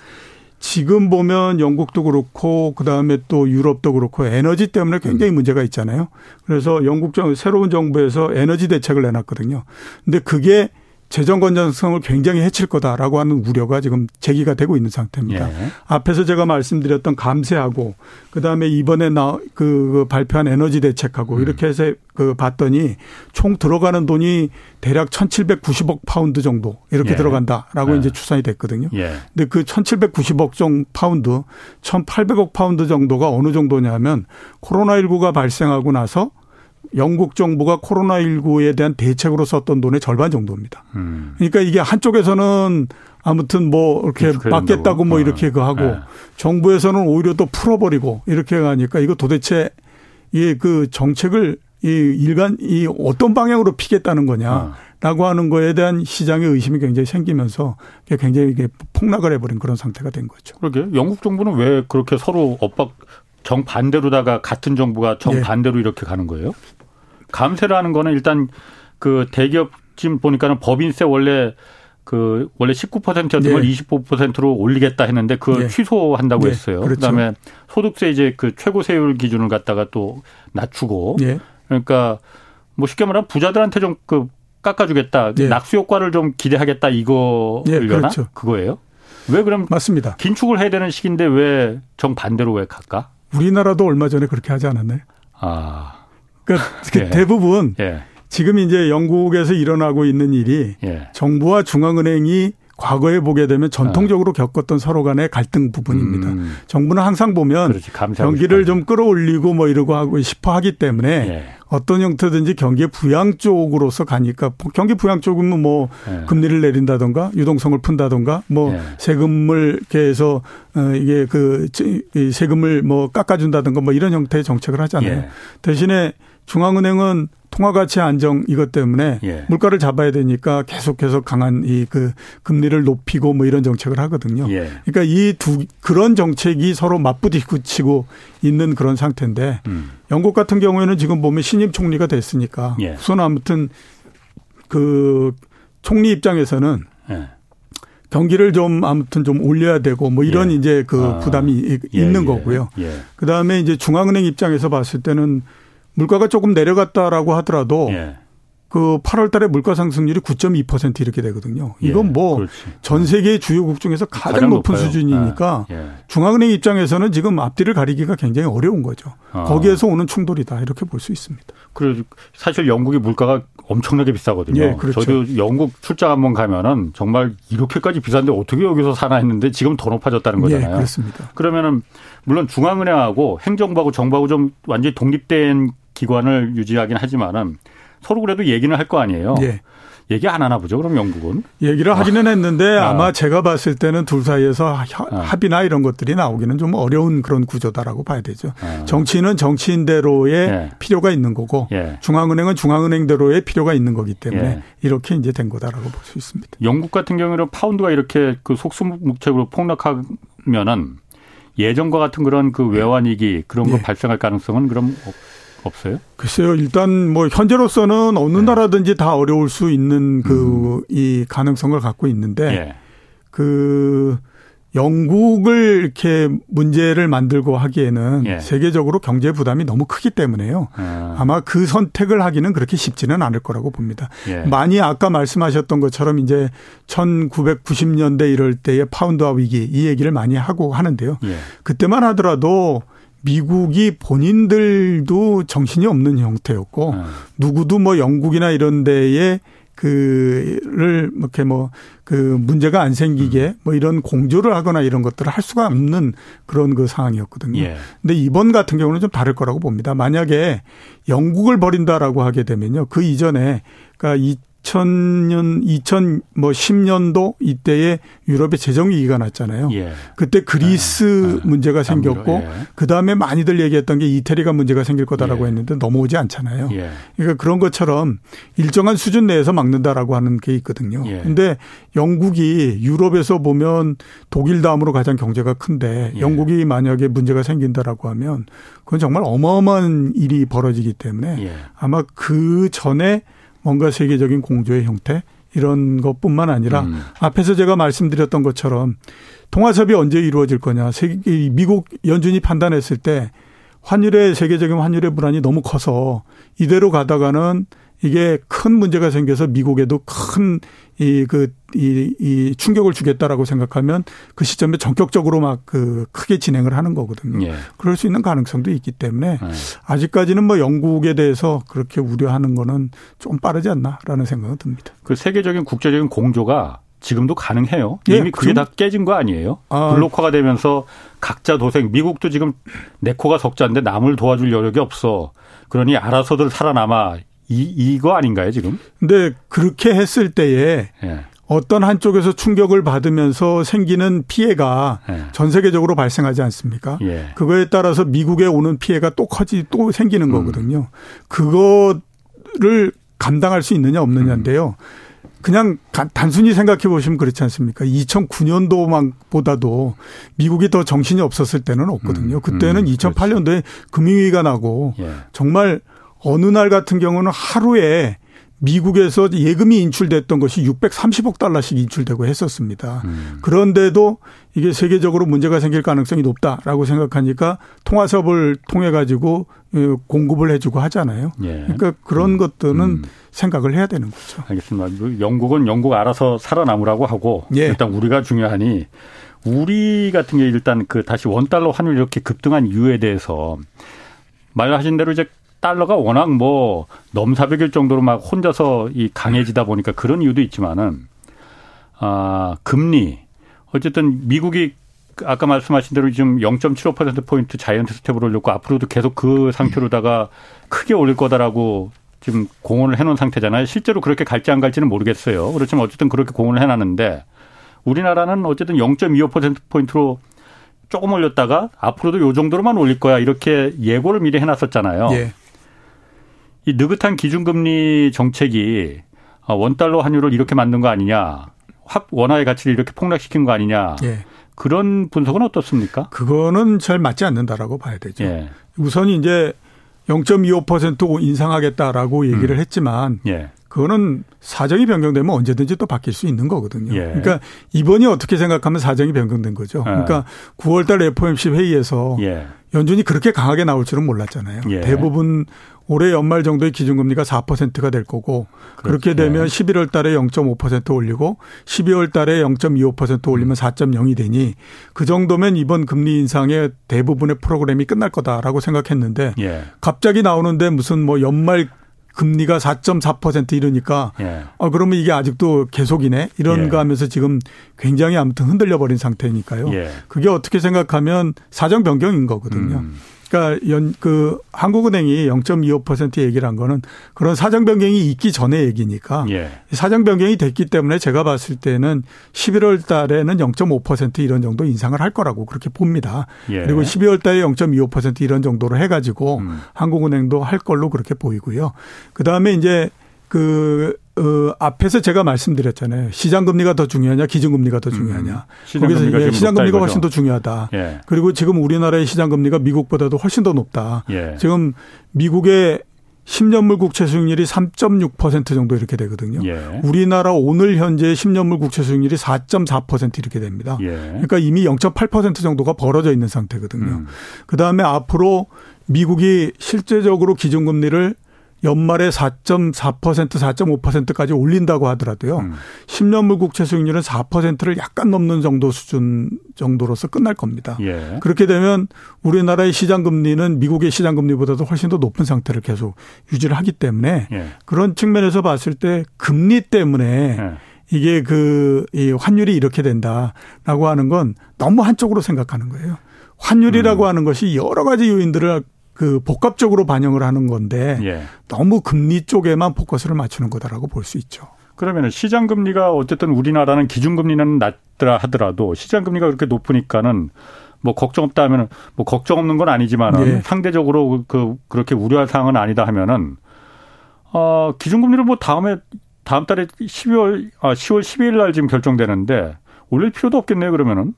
지금 보면 영국도 그렇고 그다음에 또 유럽도 그렇고 에너지 때문에 굉장히 문제가 있잖아요. 그래서 영국 정 새로운 정부에서 에너지 대책을 내놨거든요. 근데 그게 재정 건전성을 굉장히 해칠 거다라고 하는 우려가 지금 제기가 되고 있는 상태입니다. 예. 앞에서 제가 말씀드렸던 감세하고 그다음에 이번에 나 그 발표한 에너지 대책하고 음. 이렇게 해서 그 봤더니 총 들어가는 돈이 대략 1,790억 파운드 정도 이렇게 예. 들어간다라고 예. 이제 추산이 됐거든요. 예. 근데 그 1,790억 정 파운드, 1,800억 파운드 정도가 어느 정도냐면 코로나19가 발생하고 나서 영국 정부가 코로나19에 대한 대책으로 썼던 돈의 절반 정도입니다. 음. 그러니까 이게 한쪽에서는 아무튼 뭐 이렇게 막겠다고. 뭐 어. 이렇게 그 하고 네. 정부에서는 오히려 또 풀어버리고 이렇게 하니까 이거 도대체 이그 정책을 이 일간 이 어떤 방향으로 피겠다는 어. 거냐라고 하는 거에 대한 시장의 의심이 굉장히 생기면서 굉장히 이게 폭락을 해버린 그런 상태가 된 거죠. 그러게 영국 정부는 왜 그렇게 서로 엇박 정반대로다가 같은 정부가 정반대로 이렇게 가는 거예요? 감세라는 거는 일단 그 대기업 지금 보니까는 법인세 원래 그 원래 19%였던 걸 예. 25%로 올리겠다 했는데 그걸 예. 취소한다고 예, 했어요. 그렇죠. 그다음에 소득세 이제 그 최고 세율 기준을 갖다가 또 낮추고 예. 그러니까 뭐 쉽게 말하면 부자들한테 좀 그 깎아주겠다 예. 낙수 효과를 좀 기대하겠다 이거려나 예, 그렇죠. 그거예요? 왜 그럼 맞습니다. 긴축을 해야 되는 시기인데 왜 정 반대로 왜 갈까? 우리나라도 얼마 전에 그렇게 하지 않았나요? 아, 그러니까 그 예. 대부분 예, 지금 이제 영국에서 일어나고 있는 일이 예. 정부와 중앙은행이 과거에 보게 되면 전통적으로 겪었던 서로 간의 갈등 부분입니다. 음. 정부는 항상 보면 그렇지, 경기를 좀 끌어올리고 뭐 이러고 하고 싶어 하기 때문에 예. 어떤 형태든지 경기 부양 쪽으로서 가니까 경기 부양 쪽은 뭐 예. 금리를 내린다던가 유동성을 푼다던가 뭐 예. 세금을 이렇게 해서 어 이게 그 세금을 뭐 깎아준다던가 뭐 이런 형태의 정책을 하잖아요. 예. 대신에 중앙은행은 통화 가치 안정 이것 때문에 예. 물가를 잡아야 되니까 계속해서 강한 이 그 금리를 높이고 뭐 이런 정책을 하거든요. 예. 그러니까 이 두 그런 정책이 서로 맞부딪히고 있는 그런 상태인데 음. 영국 같은 경우에는 지금 보면 신임 총리가 됐으니까 예. 우선 아무튼 그 총리 입장에서는 예. 경기를 좀 아무튼 좀 올려야 되고 뭐 이런 예. 이제 그 아. 부담이 예, 있는 거고요. 그다음에 이제 중앙은행 입장에서 봤을 때는 물가가 조금 내려갔다라고 하더라도 예. 그 8월 달에 물가 상승률이 9.2% 이렇게 되거든요. 이건 예, 뭐전 세계 주요국 중에서 가장, 가장 높은 높아요. 수준이니까 예, 예. 중앙은행 입장에서는 지금 앞뒤를 가리기가 굉장히 어려운 거죠. 아. 거기에서 오는 충돌이다 이렇게 볼 수 있습니다. 그래 사실 영국이 물가가 엄청나게 비싸거든요. 예, 그렇죠. 저도 영국 출장 한번 가면은 정말 이렇게까지 비싼데 어떻게 여기서 사나 했는데 지금 더 높아졌다는 예, 거잖아요. 예, 그렇습니다. 그러면은 물론 중앙은행하고 행정부하고 정부하고 좀 완전히 독립된 기관을 유지하긴 하지만은 서로 그래도 얘기는 할 거 아니에요. 예. 얘기 안 하나 보죠. 그럼 영국은 얘기를 하기는 했는데 아. 마 제가 봤을 때는 둘 사이에서 아. 합의나 이런 것들이 나오기는 좀 어려운 그런 구조다라고 봐야 되죠. 아. 정치인은 정치인대로의 예. 필요가 있는 거고 예. 중앙은행은 중앙은행대로의 필요가 있는 거기 때문에 예. 이렇게 이제 된 거다라고 볼 수 있습니다. 영국 같은 경우는 파운드가 이렇게 그 속수무책으로 폭락하면은 예전과 같은 그런 그 외환 위기 그런 거 예. 발생할 가능성은 그럼 없어요? 글쎄요. 일단 뭐 현재로서는 어느 네. 나라든지 다 어려울 수 있는 그이 음. 가능성을 갖고 있는데 예. 그 영국을 이렇게 문제를 만들고 하기에는 예. 세계적으로 경제 부담이 너무 크기 때문에요. 아. 아마 그 선택을 하기는 그렇게 쉽지는 않을 거라고 봅니다. 예. 많이 아까 말씀하셨던 것처럼 이제 1990년대 이럴 때의 파운드화 위기 이 얘기를 많이 하고 하는데요. 예. 그때만 하더라도 미국이 본인들도 정신이 없는 형태였고 네. 누구도 뭐 영국이나 이런 데에 그를 이렇게 뭐 그 문제가 안 생기게 음. 뭐 이런 공조를 하거나 이런 것들을 할 수가 없는 그런 그 상황이었거든요. 예. 근데 이번 같은 경우는 좀 다를 거라고 봅니다. 만약에 영국을 버린다라고 하게 되면요. 그 이전에 그러니까 2000년, 2000, 뭐 10년도 이때에 유럽에 재정위기가 났잖아요. 예. 그때 그리스 아, 아, 문제가 생겼고, 예. 그 다음에 많이들 얘기했던 게 이태리가 문제가 생길 거다라고 예. 했는데 넘어오지 않잖아요. 예. 그러니까 그런 것처럼 일정한 수준 내에서 막는다라고 하는 게 있거든요. 예. 근데 영국이 유럽에서 보면 독일 다음으로 가장 경제가 큰데 예. 영국이 만약에 문제가 생긴다라고 하면 그건 정말 어마어마한 일이 벌어지기 때문에 아마 그 전에 뭔가 세계적인 공조의 형태 이런 것뿐만 아니라 음. 앞에서 제가 말씀드렸던 것처럼 통화섭이 언제 이루어질 거냐. 세계 미국 연준이 판단했을 때 환율의 세계적인 환율의 불안이 너무 커서 이대로 가다가는 이게 큰 문제가 생겨서 미국에도 큰 이 그 이, 이 충격을 주겠다라고 생각하면 그 시점에 전격적으로 막 그 크게 진행을 하는 거거든요. 예. 그럴 수 있는 가능성도 있기 때문에 예. 아직까지는 뭐 영국에 대해서 그렇게 우려하는 거는 좀 빠르지 않나라는 생각은 듭니다. 그 세계적인 국제적인 공조가 지금도 가능해요. 예, 이미 그게 다 깨진 거 아니에요? 아. 블록화가 되면서 각자 도생. 미국도 지금 내 코가 석자인데 남을 도와줄 여력이 없어. 그러니 알아서들 살아남아. 이, 이거 아닌가요, 지금? 근데 그렇게 했을 때에 예. 어떤 한쪽에서 충격을 받으면서 생기는 피해가 예. 전 세계적으로 발생하지 않습니까? 예. 그거에 따라서 미국에 오는 피해가 또 커지, 또 생기는 음. 거거든요. 그거를 감당할 수 있느냐 없느냐인데요. 음. 그냥 단순히 생각해 보시면 그렇지 않습니까? 2009년도만 보다도 미국이 더 정신이 없었을 때는 없거든요. 음. 그때는 음. 2008년도에 금융위기가 나고 예. 정말 어느 날 같은 경우는 하루에 미국에서 예금이 인출됐던 것이 630억 달러씩 인출되고 했었습니다. 음. 그런데도 이게 세계적으로 문제가 생길 가능성이 높다라고 생각하니까 통화섭을 통해 가지고 어, 공급을 해주고 하잖아요. 예. 그러니까 그런 음. 것들은 음. 생각을 해야 되는 거죠. 알겠습니다. 영국은 영국 알아서 살아남으라고 하고 예. 일단 우리가 중요하니 우리 같은 게 일단 그 다시 원 달러 환율 이렇게 급등한 이유에 대해서 말하신 대로 이제 달러가 워낙 뭐 넘사벽일 정도로 막 혼자서 이 강해지다 보니까 그런 이유도 있지만은 아, 금리 어쨌든 미국이 아까 말씀하신 대로 지금 0.75%포인트 자이언트 스텝으로 올렸고 앞으로도 계속 그 상태로다가 크게 올릴 거다라고 지금 공언을 해놓은 상태잖아요. 실제로 그렇게 갈지 안 갈지는 모르겠어요. 그렇지만 어쨌든 그렇게 공언을 해놨는데 우리나라는 어쨌든 0.25%포인트로 조금 올렸다가 앞으로도 요 정도로만 올릴 거야. 이렇게 예고를 미리 해놨었잖아요. 예. 이 느긋한 기준금리 정책이 원달러 환율을 이렇게 만든 거 아니냐. 확 원화의 가치를 이렇게 폭락시킨 거 아니냐. 예. 그런 분석은 어떻습니까? 그거는 잘 맞지 않는다라고 봐야 되죠. 예. 우선 이제 0.25% 인상하겠다라고 얘기를 음. 했지만 예. 그거는 사정이 변경되면 언제든지 또 바뀔 수 있는 거거든요. 예. 그러니까 이번이 어떻게 생각하면 사정이 변경된 거죠. 예. 그러니까 9월달 FOMC 회의에서 예. 연준이 그렇게 강하게 나올 줄은 몰랐잖아요. 예. 대부분 올해 연말 정도의 기준금리가 4%가 될 거고. 그렇게 되면 11월 달에 0.5% 올리고 12월 달에 0.25% 올리면 4.0이 되니 그 정도면 이번 금리 인상의 대부분의 프로그램이 끝날 거다라고 생각했는데 예. 갑자기 나오는데 무슨 뭐 연말 금리가 4.4% 이러니까 예. 아 그러면 이게 아직도 계속이네 이런가 예. 하면서 지금 굉장히 아무튼 흔들려 버린 상태니까요. 예. 그게 어떻게 생각하면 사정 변경인 거거든요. 음. 그러니까 연, 그 한국은행이 0.25% 얘기를 한 거는 그런 사정 변경이 있기 전에 얘기니까 예. 사정 변경이 됐기 때문에 제가 봤을 때는 11월 달에는 0.5% 이런 정도 인상을 할 거라고 그렇게 봅니다. 예. 그리고 12월 달에 0.25% 이런 정도로 해 가지고 음. 한국은행도 할 걸로 그렇게 보이고요. 그 다음에 이제 그 어, 앞에서 제가 말씀드렸잖아요. 시장 금리가 더 중요하냐, 기준 금리가 더 중요하냐. 음, 시장 거기서 예, 시장 금리가 훨씬 더 중요하다. 예. 그리고 지금 우리나라의 시장 금리가 미국보다도 훨씬 더 높다. 예. 지금 미국의 10년물 국채 수익률이 3.6% 정도 이렇게 되거든요. 예. 우리나라 오늘 현재 10년물 국채 수익률이 4.4% 이렇게 됩니다. 예. 그러니까 이미 0.8% 정도가 벌어져 있는 상태거든요. 음. 그다음에 앞으로 미국이 실제적으로 기준금리를 연말에 4.4% 4.5%까지 올린다고 하더라도요. 음. 10년물 국채 수익률은 4%를 약간 넘는 정도 수준 정도로서 끝날 겁니다. 예. 그렇게 되면 우리나라의 시장 금리는 미국의 시장 금리보다도 훨씬 더 높은 상태를 계속 유지를 하기 때문에 예. 그런 측면에서 봤을 때 금리 때문에 예. 이게 그 이 환율이 이렇게 된다라고 하는 건 너무 한쪽으로 생각하는 거예요. 환율이라고 음. 하는 것이 여러 가지 요인들을 그 복합적으로 반영을 하는 건데 예. 너무 금리 쪽에만 포커스를 맞추는 거다라고 볼 수 있죠. 그러면 시장 금리가 어쨌든 우리나라는 기준 금리는 낮더라 하더라도 시장 금리가 그렇게 높으니까는 뭐 걱정 없다 하면은 뭐 걱정 없는 건 아니지만은 예. 상대적으로 그 그렇게 우려할 사항은 아니다 하면은 어 기준 금리를 뭐 다음에 다음 달에 12월 아 10월 12일 날 지금 결정되는데 올릴 필요도 없겠네요 그러면은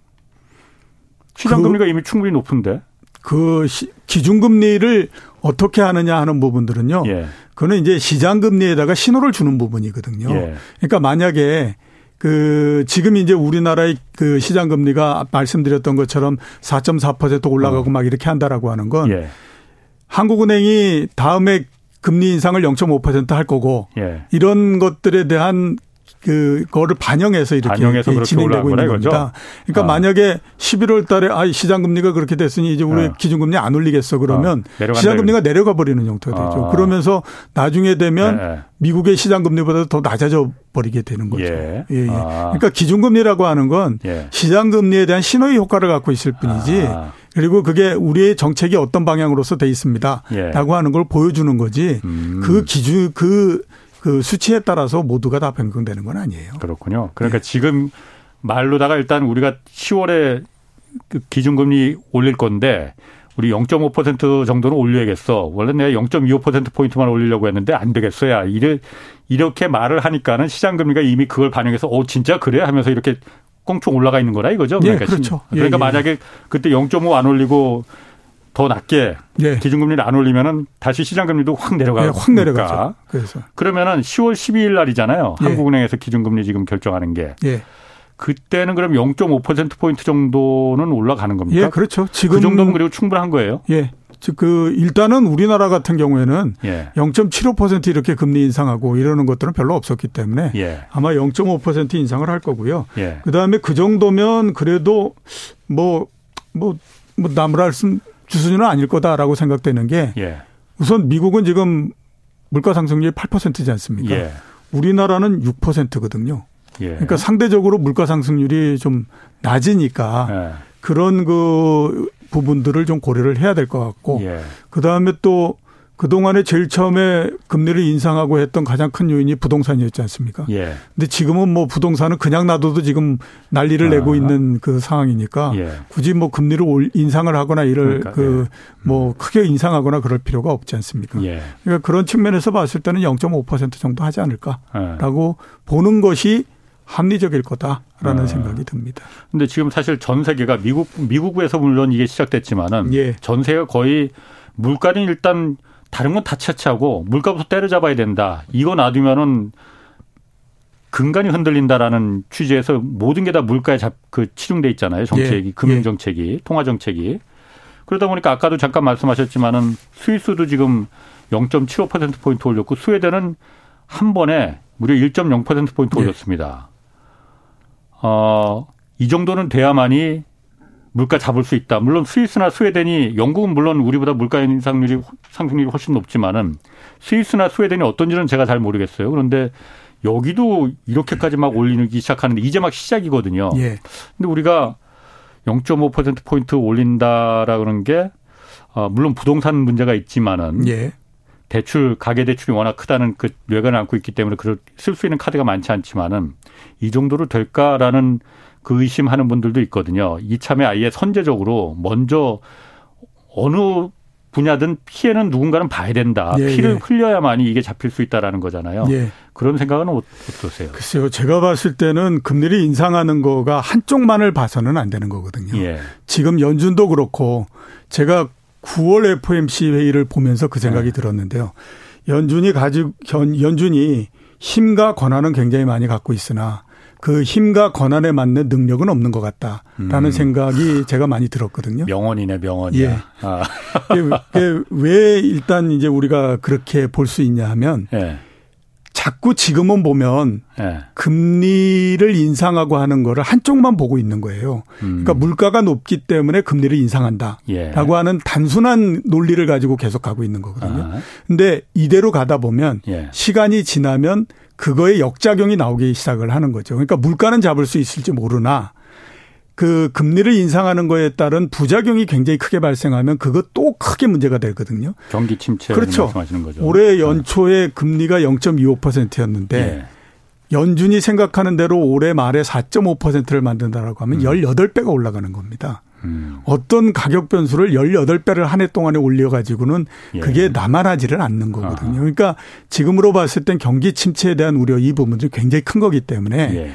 시장 그, 금리가 이미 충분히 높은데 그 기준금리를 어떻게 하느냐 하는 부분들은요. 예. 그거는 이제 시장금리에다가 신호를 주는 부분이거든요. 예. 그러니까 만약에 그 지금 이제 우리나라의 그 시장 금리가 말씀드렸던 것처럼 4.4% 올라가고 어. 막 이렇게 한다라고 하는 건 예. 한국은행이 다음에 금리 인상을 0.5%할 거고 예. 이런 것들에 대한 그 거를 반영해서 이렇게 반영해서 진행되고 있는 겁니다. 그러니까 아. 만약에 11월 달에 아 시장 금리가 그렇게 됐으니 이제 우리 아. 기준 금리 안 올리겠어 그러면 아. 시장 금리가 내려가 버리는 형태가 되죠. 아. 그러면서 나중에 되면 네. 미국의 시장 금리보다 더 낮아져 버리게 되는 거죠. 예. 예, 예. 아. 그러니까 기준 금리라고 하는 건 예. 시장 금리에 대한 신호의 효과를 갖고 있을 뿐이지 아. 그리고 그게 우리의 정책이 어떤 방향으로서 돼 있습니다. 예. 라고 하는 걸 보여주는 거지. 음. 그 기준 그 그 수치에 따라서 모두가 다 변경되는 건 아니에요. 그렇군요. 그러니까 네. 지금 말로다가 일단 우리가 10월에 그 기준금리 올릴 건데 우리 0.5% 정도는 올려야겠어. 원래 내가 0.25% 포인트만 올리려고 했는데 안 되겠어야. 이래 이렇게 말을 하니까는 시장 금리가 이미 그걸 반영해서 어 진짜 그래 하면서 이렇게 꽁충 올라가 있는 거라 이거죠. 네, 그러니까 그렇죠. 그러니까 예, 예. 만약에 그때 0.5 안 올리고 더 낮게 예. 기준금리를 안 올리면은 다시 시장금리도 확 내려가고 예, 확 내려가죠. 그래서 그러면은 10월 12일 날이잖아요. 예. 한국은행에서 기준금리 지금 결정하는 게. 예. 그때는 그럼 0.5% 포인트 정도는 올라가는 겁니까? 예, 그렇죠. 지금 그 정도면 그리고 충분한 거예요. 예. 그 일단은 우리나라 같은 경우에는 예. 0.75% 이렇게 금리 인상하고 이러는 것들은 별로 없었기 때문에 예. 아마 0.5% 인상을 할 거고요. 예. 그다음에 그 정도면 그래도 뭐뭐뭐 나무랄 쓴 주수준은 아닐 거다라고 생각되는 게 예. 우선 미국은 지금 물가 상승률이 8%지 않습니까? 예. 우리나라는 6%거든요. 예. 그러니까 상대적으로 물가 상승률이 좀 낮으니까 예. 그런 그 부분들을 좀 고려를 해야 될 것 같고 예. 그 다음에 또 그동안에 제일 처음에 금리를 인상하고 했던 가장 큰 요인이 부동산이었지 않습니까? 예. 근데 지금은 뭐 부동산은 그냥 놔둬도 지금 난리를 아. 내고 있는 그 상황이니까 예. 굳이 뭐 금리를 올 인상을 하거나 이를 그러니까, 그뭐 예. 음. 크게 인상하거나 그럴 필요가 없지 않습니까? 예. 그러니까 그런 측면에서 봤을 때는 0.5% 정도 하지 않을까라고 예. 보는 것이 합리적일 거다라는 아. 생각이 듭니다. 근데 지금 사실 전 세계가 미국 미국에서 물론 이게 시작됐지만은 예. 전 세계가 거의 물가는 일단 다른 건 다 차치하고 물가부터 때려잡아야 된다. 이거 놔두면은 근간이 흔들린다라는 취지에서 모든 게 다 물가에 잡, 그 치중돼 있잖아요. 정책이, 예. 금융 정책이, 예. 통화 정책이. 그러다 보니까 아까도 잠깐 말씀하셨지만은 스위스도 지금 0.75% 포인트 올렸고 스웨덴은 한 번에 무려 1.0% 포인트 예. 올렸습니다. 어, 이 정도는 돼야만이 물가 잡을 수 있다. 물론 스위스나 스웨덴이 영국은 물론 우리보다 물가 인상률이 상승률이 훨씬 높지만은 스위스나 스웨덴이 어떤지는 제가 잘 모르겠어요. 그런데 여기도 이렇게까지 막 올리기 시작하는데 이제 막 시작이거든요. 예. 근데 우리가 0.5% 포인트 올린다라 그런 게 어, 물론 부동산 문제가 있지만은 예. 대출 가계 대출이 워낙 크다는 그 뇌관을 안고 있기 때문에 그럴 쓸수 있는 카드가 많지 않지만은 이 정도로 될까라는 그 의심하는 분들도 있거든요. 이참에 아예 선제적으로 먼저 어느 분야든 피해는 누군가는 봐야 된다. 예, 피를 예. 흘려야만이 이게 잡힐 수 있다라는 거잖아요. 예. 그런 생각은 어떠세요? 글쎄요. 제가 봤을 때는 금리를 인상하는 거가 한쪽만을 봐서는 안 되는 거거든요. 예. 지금 연준도 그렇고 제가 9월 FOMC 회의를 보면서 그 생각이 네. 들었는데요. 연준이 가지고 연준이 힘과 권한은 굉장히 많이 갖고 있으나 그 힘과 권한에 맞는 능력은 없는 것 같다라는 음. 생각이 제가 많이 들었거든요. 명언이네, 명언이야. 예. 아. 왜 일단 이제 우리가 그렇게 볼 수 있냐 하면 예. 자꾸 지금은 보면 예. 금리를 인상하고 하는 거를 한쪽만 보고 있는 거예요. 음. 그러니까 물가가 높기 때문에 금리를 인상한다라고 예. 하는 단순한 논리를 가지고 계속 가고 있는 거거든요. 아. 근데 이대로 가다 보면 예. 시간이 지나면 그거에 역작용이 나오기 시작을 하는 거죠. 그러니까 물가는 잡을 수 있을지 모르나 그 금리를 인상하는 거에 따른 부작용이 굉장히 크게 발생하면 그것 또 크게 문제가 되거든요. 경기 침체 그렇죠. 말씀하시는 거죠. 올해 네. 연초에 금리가 0.25%였는데 네. 연준이 생각하는 대로 올해 말에 4.5%를 만든다라고 하면 음. 18배가 올라가는 겁니다. 음. 어떤 가격 변수를 18배를 한 해 동안에 올려가지고는 예. 그게 남아나지를 않는 거거든요. 아하. 그러니까 지금으로 봤을 땐 경기 침체에 대한 우려 이 부분들이 굉장히 큰 거기 때문에 예.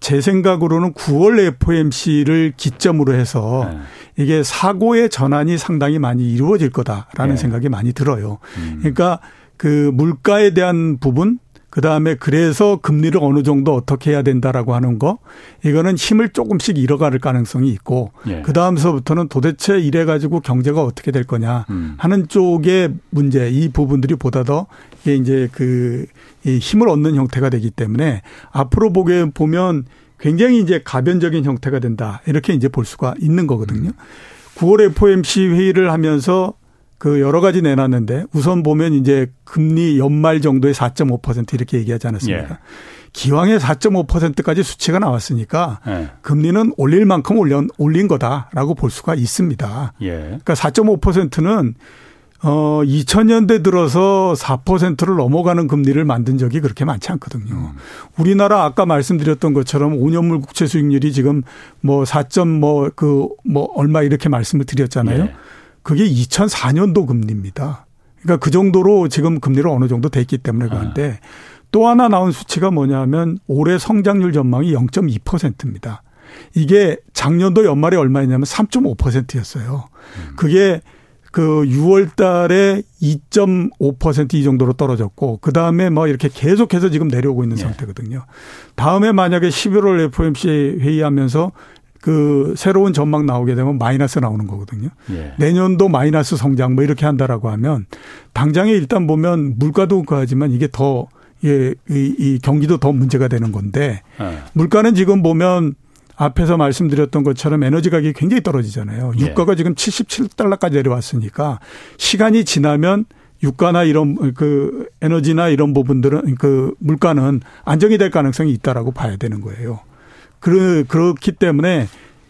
제 생각으로는 9월 FOMC를 기점으로 해서 예. 이게 사고의 전환이 상당히 많이 이루어질 거다라는 예. 생각이 많이 들어요. 음. 그러니까 그 물가에 대한 부분 그 다음에 그래서 금리를 어느 정도 어떻게 해야 된다라고 하는 거 이거는 힘을 조금씩 잃어갈 가능성이 있고 예. 그 다음서부터는 도대체 이래 가지고 경제가 어떻게 될 거냐 음. 하는 쪽의 문제 이 부분들이 보다 더 이게 이제 그 힘을 얻는 형태가 되기 때문에 앞으로 보게 보면 굉장히 이제 가변적인 형태가 된다 이렇게 이제 볼 수가 있는 거거든요. 음. 9월 FOMC 회의를 하면서 그 여러 가지 내놨는데 우선 보면 이제 금리 연말 정도의 4.5% 이렇게 얘기하지 않았습니까? 예. 기왕에 4.5%까지 수치가 나왔으니까 예. 금리는 올릴 만큼 올려 올린 거다라고 볼 수가 있습니다. 예. 그러니까 4.5%는 어 2000년대 들어서 4%를 넘어가는 금리를 만든 적이 그렇게 많지 않거든요. 음. 우리나라 아까 말씀드렸던 것처럼 5년물 국채 수익률이 지금 뭐 4. 뭐 그뭐 뭐 얼마 이렇게 말씀을 드렸잖아요. 예. 그게 2004년도 금리입니다. 그러니까 그 정도로 지금 금리를 어느 정도 됐기 때문에 그런데 아. 또 하나 나온 수치가 뭐냐면 올해 성장률 전망이 0.2%입니다. 이게 작년도 연말에 얼마였냐면 3.5%였어요. 음. 그게 그 6월 달에 2.5%이 정도로 떨어졌고 그 다음에 뭐 이렇게 계속해서 지금 내려오고 있는 네. 상태거든요. 다음에 만약에 11월 FOMC 회의하면서 그 새로운 전망 나오게 되면 마이너스 나오는 거거든요. 예. 내년도 마이너스 성장 뭐 이렇게 한다라고 하면 당장에 일단 보면 물가도 그하지만 이게 더 예, 이, 이 경기도 더 문제가 되는 건데 예. 물가는 지금 보면 앞에서 말씀드렸던 것처럼 에너지 가격이 굉장히 떨어지잖아요. 예. 유가가 예. 지금 77달러까지 내려왔으니까 시간이 지나면 유가나 이런 그 에너지나 이런 부분들은 그 물가는 안정이 될 가능성이 있다라고 봐야 되는 거예요. 그 그렇기 때문에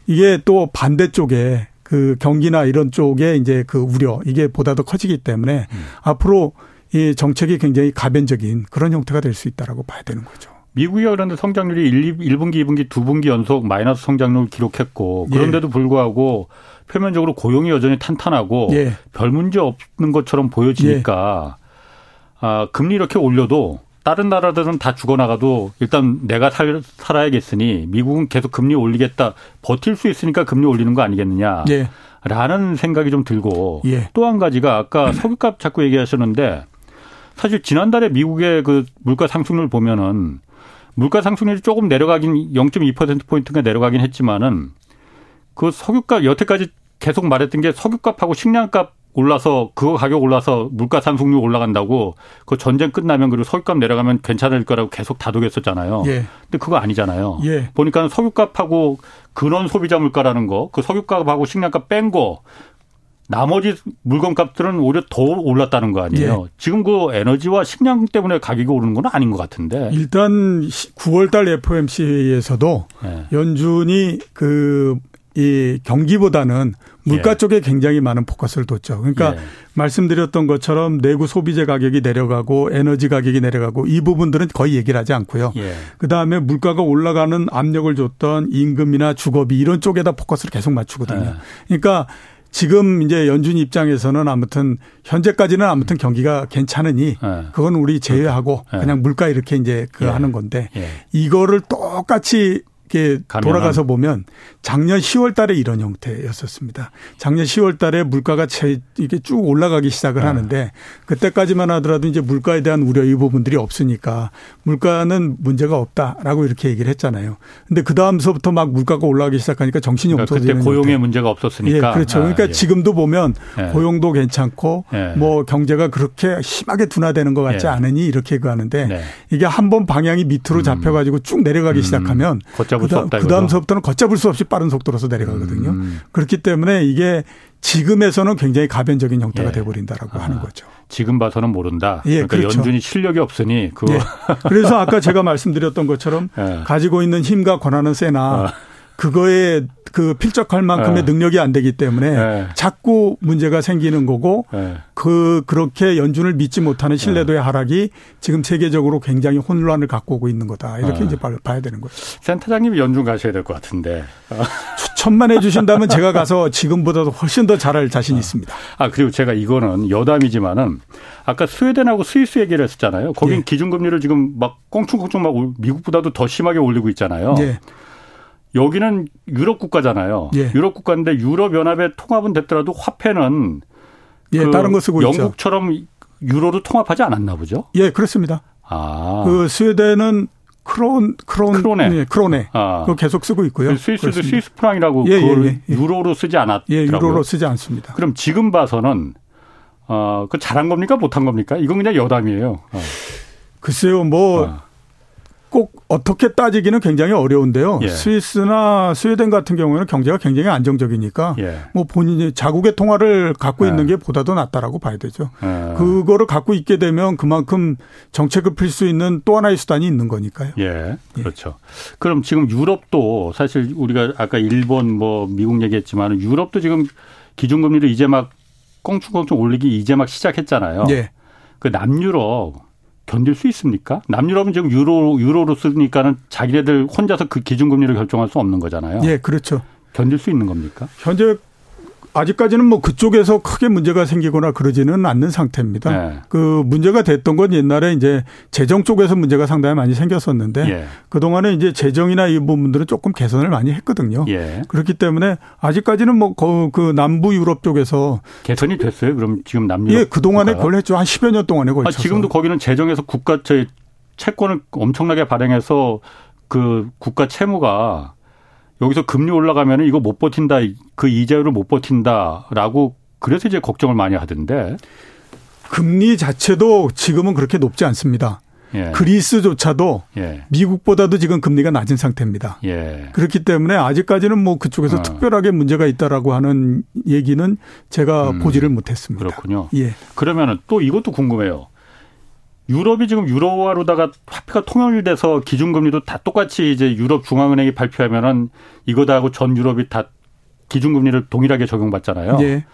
이게 또 반대쪽에 그 경기나 이런 쪽에 이제 그 우려 이게 보다 더 커지기 때문에 음. 앞으로 이 정책이 굉장히 가변적인 그런 형태가 될 수 있다라고 봐야 되는 거죠. 미국이 그런데 성장률이 1, 1분기, 2분기, 2분기 연속 마이너스 성장률을 기록했고 그런데도 예. 불구하고 표면적으로 고용이 여전히 탄탄하고 예. 별 문제 없는 것처럼 보여지니까 예. 아, 금리 이렇게 올려도 다른 나라들은 다 죽어나가도 일단 내가 살, 살아야겠으니 미국은 계속 금리 올리겠다 버틸 수 있으니까 금리 올리는 거 아니겠느냐. 예. 라는 생각이 좀 들고 예. 또한 가지가 아까 <clears throat> 석유값 자꾸 얘기하셨는데 사실 지난달에 미국의 그 물가 상승률 보면은 물가 상승률이 조금 내려가긴 0.2%포인트가 내려가긴 했지만은 그 석유값 여태까지 계속 말했던 게 석유값하고 식량값 올라서 그거 가격 올라서 물가 상승률 올라간다고 그 전쟁 끝나면 그리고 석유값 내려가면 괜찮을 거라고 계속 다독였었잖아요. 예. 근데 그거 아니잖아요. 예. 보니까 석유값하고 근원 소비자 물가라는 거, 그 석유값하고 식량값 뺀 거, 나머지 물건값들은 오히려 더 올랐다는 거 아니에요. 예. 지금 그 에너지와 식량 때문에 가격이 오르는 건 아닌 것 같은데. 일단 9월달 FOMC에서도 예. 연준이 그 이 경기보다는 물가 예. 쪽에 굉장히 많은 포커스를 뒀죠. 그러니까 예. 말씀드렸던 것처럼 내구 소비재 가격이 내려가고 에너지 가격이 내려가고 이 부분들은 거의 얘기를 하지 않고요. 예. 그다음에 물가가 올라가는 압력을 줬던 임금이나 주거비 이런 쪽에다 포커스를 계속 맞추거든요. 예. 그러니까 지금 이제 연준 입장에서는 아무튼 현재까지는 아무튼 경기가 괜찮으니 네. 그건 우리 제외하고 네. 그냥 물가 이렇게 이제 그 예. 하는 건데 예. 이거를 똑같이 이렇게 돌아가서 보면 작년 10월 달에 이런 형태였었습니다. 작년 10월 달에 물가가 이게 쭉 올라가기 시작을 네. 하는데 그때까지만 하더라도 이제 물가에 대한 우려 이 부분들이 없으니까 물가는 문제가 없다라고 이렇게 얘기를 했잖아요. 근데 그 다음서부터 막 물가가 올라가기 시작하니까 정신이 그러니까 없어지는 그때 고용의 형태. 문제가 없었으니까. 예, 그렇죠. 그러니까 아, 예. 지금도 보면 예. 고용도 괜찮고 예. 뭐 경제가 그렇게 심하게 둔화되는 것 같지 예. 않으니 이렇게 그 하는데 네. 이게 한 번 방향이 밑으로 음. 잡혀 가지고 쭉 내려가기 음. 시작하면 걷잡을 그다음, 수 없다. 그 다음서부터는 걷잡을 수 없이 빠른 속도로서 내려가거든요. 음. 그렇기 때문에 이게 지금에서는 굉장히 가변적인 형태가 예. 돼버린다라고 아, 하는 거죠. 지금 봐서는 모른다. 예, 그러니까 그렇죠. 연준이 실력이 없으니 그 예. 그래서 아까 <laughs> 제가 말씀드렸던 것처럼 예. 가지고 있는 힘과 권한은 세나 아. 그거에 그 필적할 만큼의 네. 능력이 안 되기 때문에 네. 자꾸 문제가 생기는 거고 네. 그 그렇게 연준을 믿지 못하는 신뢰도의 하락이 지금 세계적으로 굉장히 혼란을 갖고 오고 있는 거다 이렇게 이제 봐야 되는 거죠. 센터장님이 연준 가셔야 될 것 같은데 추천만 해주신다면 제가 가서 지금보다도 훨씬 더 잘할 자신 이 있습니다. 아 그리고 제가 이거는 여담이지만은 아까 스웨덴하고 스위스 얘기를 했었잖아요. 거긴 예. 기준금리를 지금 막 껑충껑충 막 미국보다도 더 심하게 올리고 있잖아요. 예. 여기는 유럽 국가잖아요. 예. 유럽 국가인데 유럽 연합의 통합은 됐더라도 화폐는 예, 그 다른 거 쓰고 영국처럼 있죠. 유로로 통합하지 않았나 보죠? 예, 그렇습니다. 아. 그 스웨덴은 크론 크론 크로네 예, 크로네 아. 그 계속 쓰고 있고요. 그 스위스도 그렇습니다. 스위스 프랑이라고 예, 예, 예, 예, 유로로 쓰지 않았더라고요. 예, 유로로 쓰지 않습니다. 그럼 지금 봐서는 어, 그 잘한 겁니까 못한 겁니까? 이건 그냥 여담이에요. 어. 글쎄요, 뭐 어. 꼭 어떻게 따지기는 굉장히 어려운데요. 예. 스위스나 스웨덴 같은 경우에는 경제가 굉장히 안정적이니까 예. 뭐 본인이 자국의 통화를 갖고 예. 있는 게 보다도 낫다라고 봐야 되죠. 예. 그거를 갖고 있게 되면 그만큼 정책을 필수 있는 또 하나의 수단이 있는 거니까요. 예. 예. 그렇죠. 그럼 지금 유럽도 사실 우리가 아까 일본 뭐 미국 얘기했지만 유럽도 지금 기준금리를 이제 막 꽁충꽁충 올리기 이제 막 시작했잖아요. 예. 그 남유럽 견딜 수 있습니까? 남유럽은 지금 유로 유로로 쓰니까는 자기네들 혼자서 그 기준금리를 결정할 수 없는 거잖아요. 예, 그렇죠. 견딜 수 있는 겁니까? 현재 아직까지는 뭐 그쪽에서 크게 문제가 생기거나 그러지는 않는 상태입니다. 네. 그 문제가 됐던 건 옛날에 이제 재정 쪽에서 문제가 상당히 많이 생겼었는데 예. 그동안에 이제 재정이나 이 부분들은 조금 개선을 많이 했거든요. 예. 그렇기 때문에 아직까지는 뭐그 남부 유럽 쪽에서 개선이 됐어요. 그럼 지금 남유럽 예, 그동안에 걸렸죠. 한 10여 년 동안에 걸쳐서. 아, 지금도 거기는 재정에서 국가 채권을 엄청나게 발행해서 그 국가 채무가 여기서 금리 올라가면 이거 못 버틴다. 그 이자율을 못 버틴다라고 그래서 이제 걱정을 많이 하던데. 금리 자체도 지금은 그렇게 높지 않습니다. 예. 그리스조차도 예. 미국보다도 지금 금리가 낮은 상태입니다. 예. 그렇기 때문에 아직까지는 뭐 그쪽에서 어. 특별하게 문제가 있다라고 하는 얘기는 제가 음. 보지를 못했습니다. 그렇군요. 예. 그러면은 또 이것도 궁금해요. 유럽이 지금 유로화로다가 화폐가 통일돼서 기준금리도 다 똑같이 이제 유럽 중앙은행이 발표하면은 이거다 하고 전 유럽이 다 기준금리를 동일하게 적용받잖아요. 예.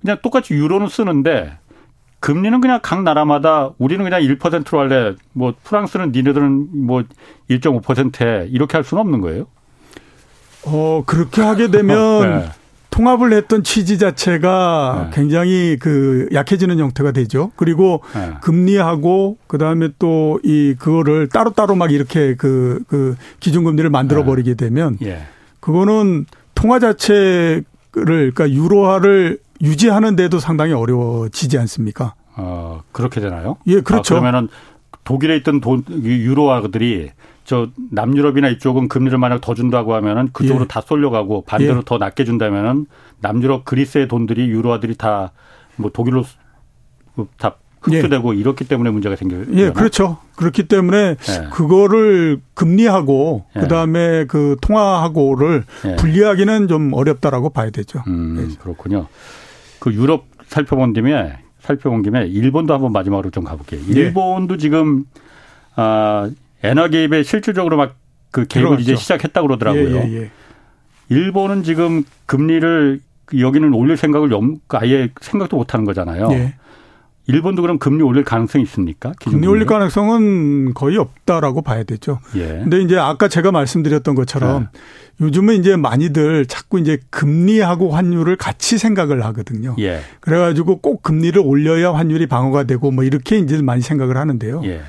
그냥 똑같이 유로는 쓰는데 금리는 그냥 각 나라마다 우리는 그냥 1%로 할래. 뭐 프랑스는 니네들은 뭐 1.5%해. 이렇게 할 수는 없는 거예요? 어, 그렇게 하게 되면 네. 통합을 했던 취지 자체가 네. 굉장히 그 약해지는 형태가 되죠. 그리고 네. 금리하고 그다음에 또 이 그거를 따로따로 막 이렇게 그, 그 기준금리를 만들어 네. 버리게 되면 예. 그거는 통화 자체를 그러니까 유로화를 유지하는 데도 상당히 어려워지지 않습니까? 어, 그렇게 되나요? 예, 그렇죠. 아, 그러면은 독일에 있던 돈 유로화들이 저 남유럽이나 이쪽은 금리를 만약 더 준다고 하면은 그쪽으로 예. 다 쏠려가고 반대로 예. 더 낮게 준다면은 남유럽 그리스의 돈들이 유로화들이 다 뭐 독일로 다 흡수되고 예. 이렇기 때문에 문제가 생겨요. 예, 그렇죠. 그렇기 때문에 예. 그거를 금리하고 예. 그다음에 그 통화하고를 예. 분리하기는 좀 어렵다라고 봐야 되죠. 음, 예. 그렇군요. 그 유럽 살펴본 김에 살펴본 김에 일본도 한번 마지막으로 좀 가볼게요. 예. 일본도 지금 아 엔화 개입에 실질적으로 막 그 개입을 이제 시작했다 고 그러더라고요. 예, 예, 예, 일본은 지금 금리를 여기는 올릴 생각을 아예 생각도 못 하는 거잖아요. 예. 일본도 그럼 금리 올릴 가능성이 있습니까? 금리 올릴 가능성은 거의 없다라고 봐야 되죠. 예. 근데 이제 아까 제가 말씀드렸던 것처럼 예. 요즘은 이제 많이들 자꾸 이제 금리하고 환율을 같이 생각을 하거든요. 예. 그래가지고 꼭 금리를 올려야 환율이 방어가 되고 뭐 이렇게 이제 많이 생각을 하는데요. 예.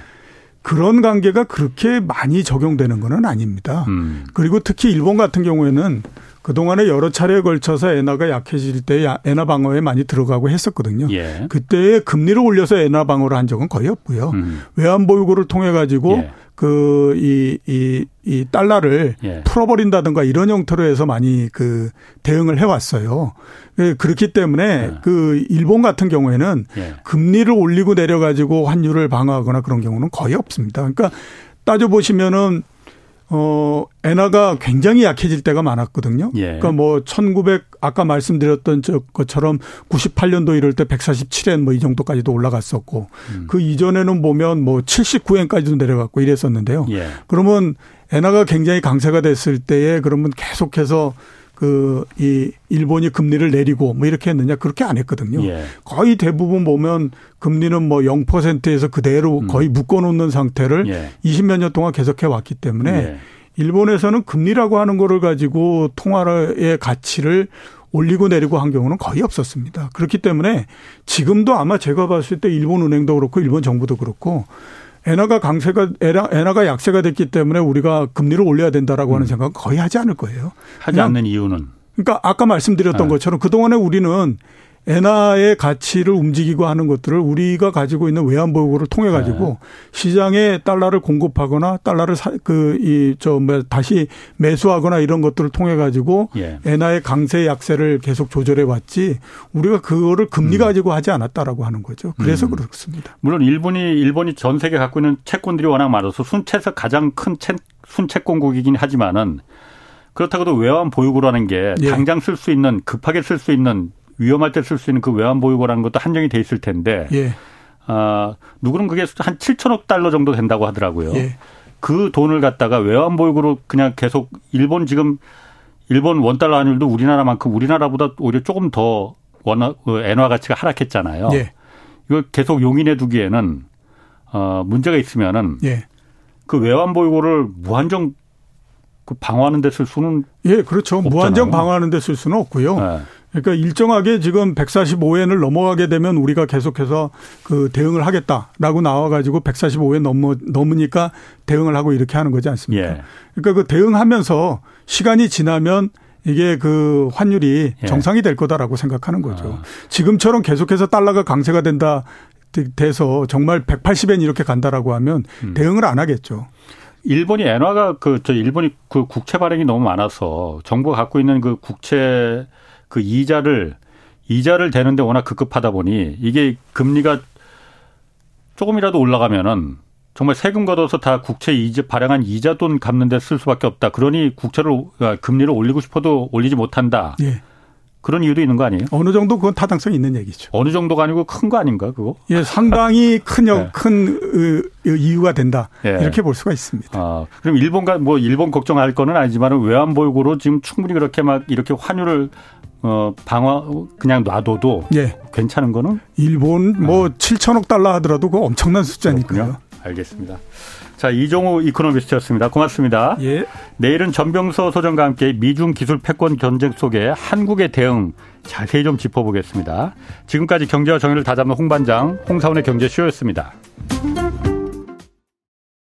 그런 관계가 그렇게 많이 적용되는 것은 아닙니다. 음. 그리고 특히 일본 같은 경우에는 그동안에 여러 차례에 걸쳐서 엔화가 약해질 때 엔화 방어에 많이 들어가고 했었거든요. 예. 그때 금리를 올려서 엔화 방어를 한 적은 거의 없고요. 음. 외환 보유고를 통해 가지고 예. 그이 이이 달러를 예. 풀어버린다든가 이런 형태로 해서 많이 그 대응을 해왔어요. 예, 그렇기 때문에 예. 그 일본 같은 경우에는 예. 금리를 올리고 내려가지고 환율을 방어하거나 그런 경우는 거의 없습니다. 그러니까 따져 보시면은 어, 엔화가 굉장히 약해질 때가 많았거든요. 예. 그러니까 뭐 1900, 아까 말씀드렸던 것처럼 98년도 이럴 때 147엔 뭐 이 정도까지도 올라갔었고 음. 그 이전에는 보면 뭐 79엔까지도 내려갔고 이랬었는데요. 예. 그러면 엔화가 굉장히 강세가 됐을 때에 그러면 계속해서 그 이 일본이 금리를 내리고 뭐 이렇게 했느냐 그렇게 안 했거든요. 예. 거의 대부분 보면 금리는 뭐 0%에서 그대로 음. 거의 묶어 놓는 상태를 예. 20몇 년 동안 계속해 왔기 때문에 예. 일본에서는 금리라고 하는 거를 가지고 통화의 가치를 올리고 내리고 한 경우는 거의 없었습니다. 그렇기 때문에 지금도 아마 제가 봤을 때 일본 은행도 그렇고 일본 정부도 그렇고 엔화가 강세가 엔화, 엔화가 약세가 됐기 때문에 우리가 금리를 올려야 된다라고 음. 하는 생각은 거의 하지 않을 거예요. 하지 않는 이유는 그러니까 아까 말씀드렸던 네. 것처럼 그동안에 우리는 엔화의 가치를 움직이고 하는 것들을 우리가 가지고 있는 외환 보유고를 통해 가지고 네. 시장에 달러를 공급하거나 달러를 그이저 뭐 다시 매수하거나 이런 것들을 통해 가지고 예. 엔화의 강세 약세를 계속 조절해 왔지 우리가 그거를 금리 음. 가지고 하지 않았다라고 하는 거죠. 그래서 음. 그렇습니다. 물론 일본이 일본이 전 세계 갖고 있는 채권들이 워낙 많아서 순채에서 가장 큰 채, 순채권국이긴 하지만은 그렇다고도 외환 보유고라는 게 예. 당장 쓸 수 있는 급하게 쓸 수 있는 위험할 때 쓸 수 있는 그 외환 보유고라는 것도 한정이 돼 있을 텐데 예. 아, 누구는 그게 한 7천억 달러 정도 된다고 하더라고요. 예. 그 돈을 갖다가 외환 보유고로 그냥 계속 일본 지금 일본 원 달러 환율도 우리나라만큼 우리나라보다 오히려 조금 더 원화 그 엔화 가치가 하락했잖아요. 예. 이걸 계속 용인해 두기에는 어 문제가 있으면은 예. 그 외환 보유고를 무한정 그 방어하는 데 쓸 수는 예, 그렇죠. 없잖아요. 무한정 방어하는 데 쓸 수는 없고요. 네. 그러니까 일정하게 지금 145엔을 넘어가게 되면 우리가 계속해서 그 대응을 하겠다라고 나와가지고 145엔 넘어 넘으니까 대응을 하고 이렇게 하는 거지 않습니까? 예. 그러니까 그 대응하면서 시간이 지나면 이게 그 환율이 예. 정상이 될 거다라고 생각하는 거죠. 아. 지금처럼 계속해서 달러가 강세가 된다 돼서 정말 180엔 이렇게 간다라고 하면 음. 대응을 안 하겠죠. 일본이 엔화가 그 저 일본이 그 국채 발행이 너무 많아서 정부가 갖고 있는 그 국채 그 이자를 이자를 대는데 워낙 급급하다 보니 이게 금리가 조금이라도 올라가면은 정말 세금 걷어서 다 국채 이자 발행한 이자 돈 갚는 데 쓸 수밖에 없다. 그러니 국채를 아, 금리를 올리고 싶어도 올리지 못한다. 예. 그런 이유도 있는 거 아니에요? 어느 정도 그건 타당성이 있는 얘기죠. 어느 정도가 아니고 큰 거 아닌가 그거? 예, 상당히 큰, <laughs> 네. 큰 이유가 된다. 예. 이렇게 볼 수가 있습니다. 아, 그럼 일본과 뭐 일본 걱정할 거는 아니지만 외환 보유고로 지금 충분히 그렇게 막 이렇게 환율을 어 방어 그냥 놔둬도 예. 괜찮은 거는 일본 뭐 7천억 달러 하더라도 그 엄청난 숫자니까요. 그렇군요. 알겠습니다. 자, 이종우 이코노미스트였습니다. 고맙습니다. 예. 내일은 전병서 소장과 함께 미중 기술 패권 전쟁 속에 한국의 대응 자세히 좀 짚어보겠습니다. 지금까지 경제와 정의를 다잡는 홍반장 홍사원의 경제쇼였습니다.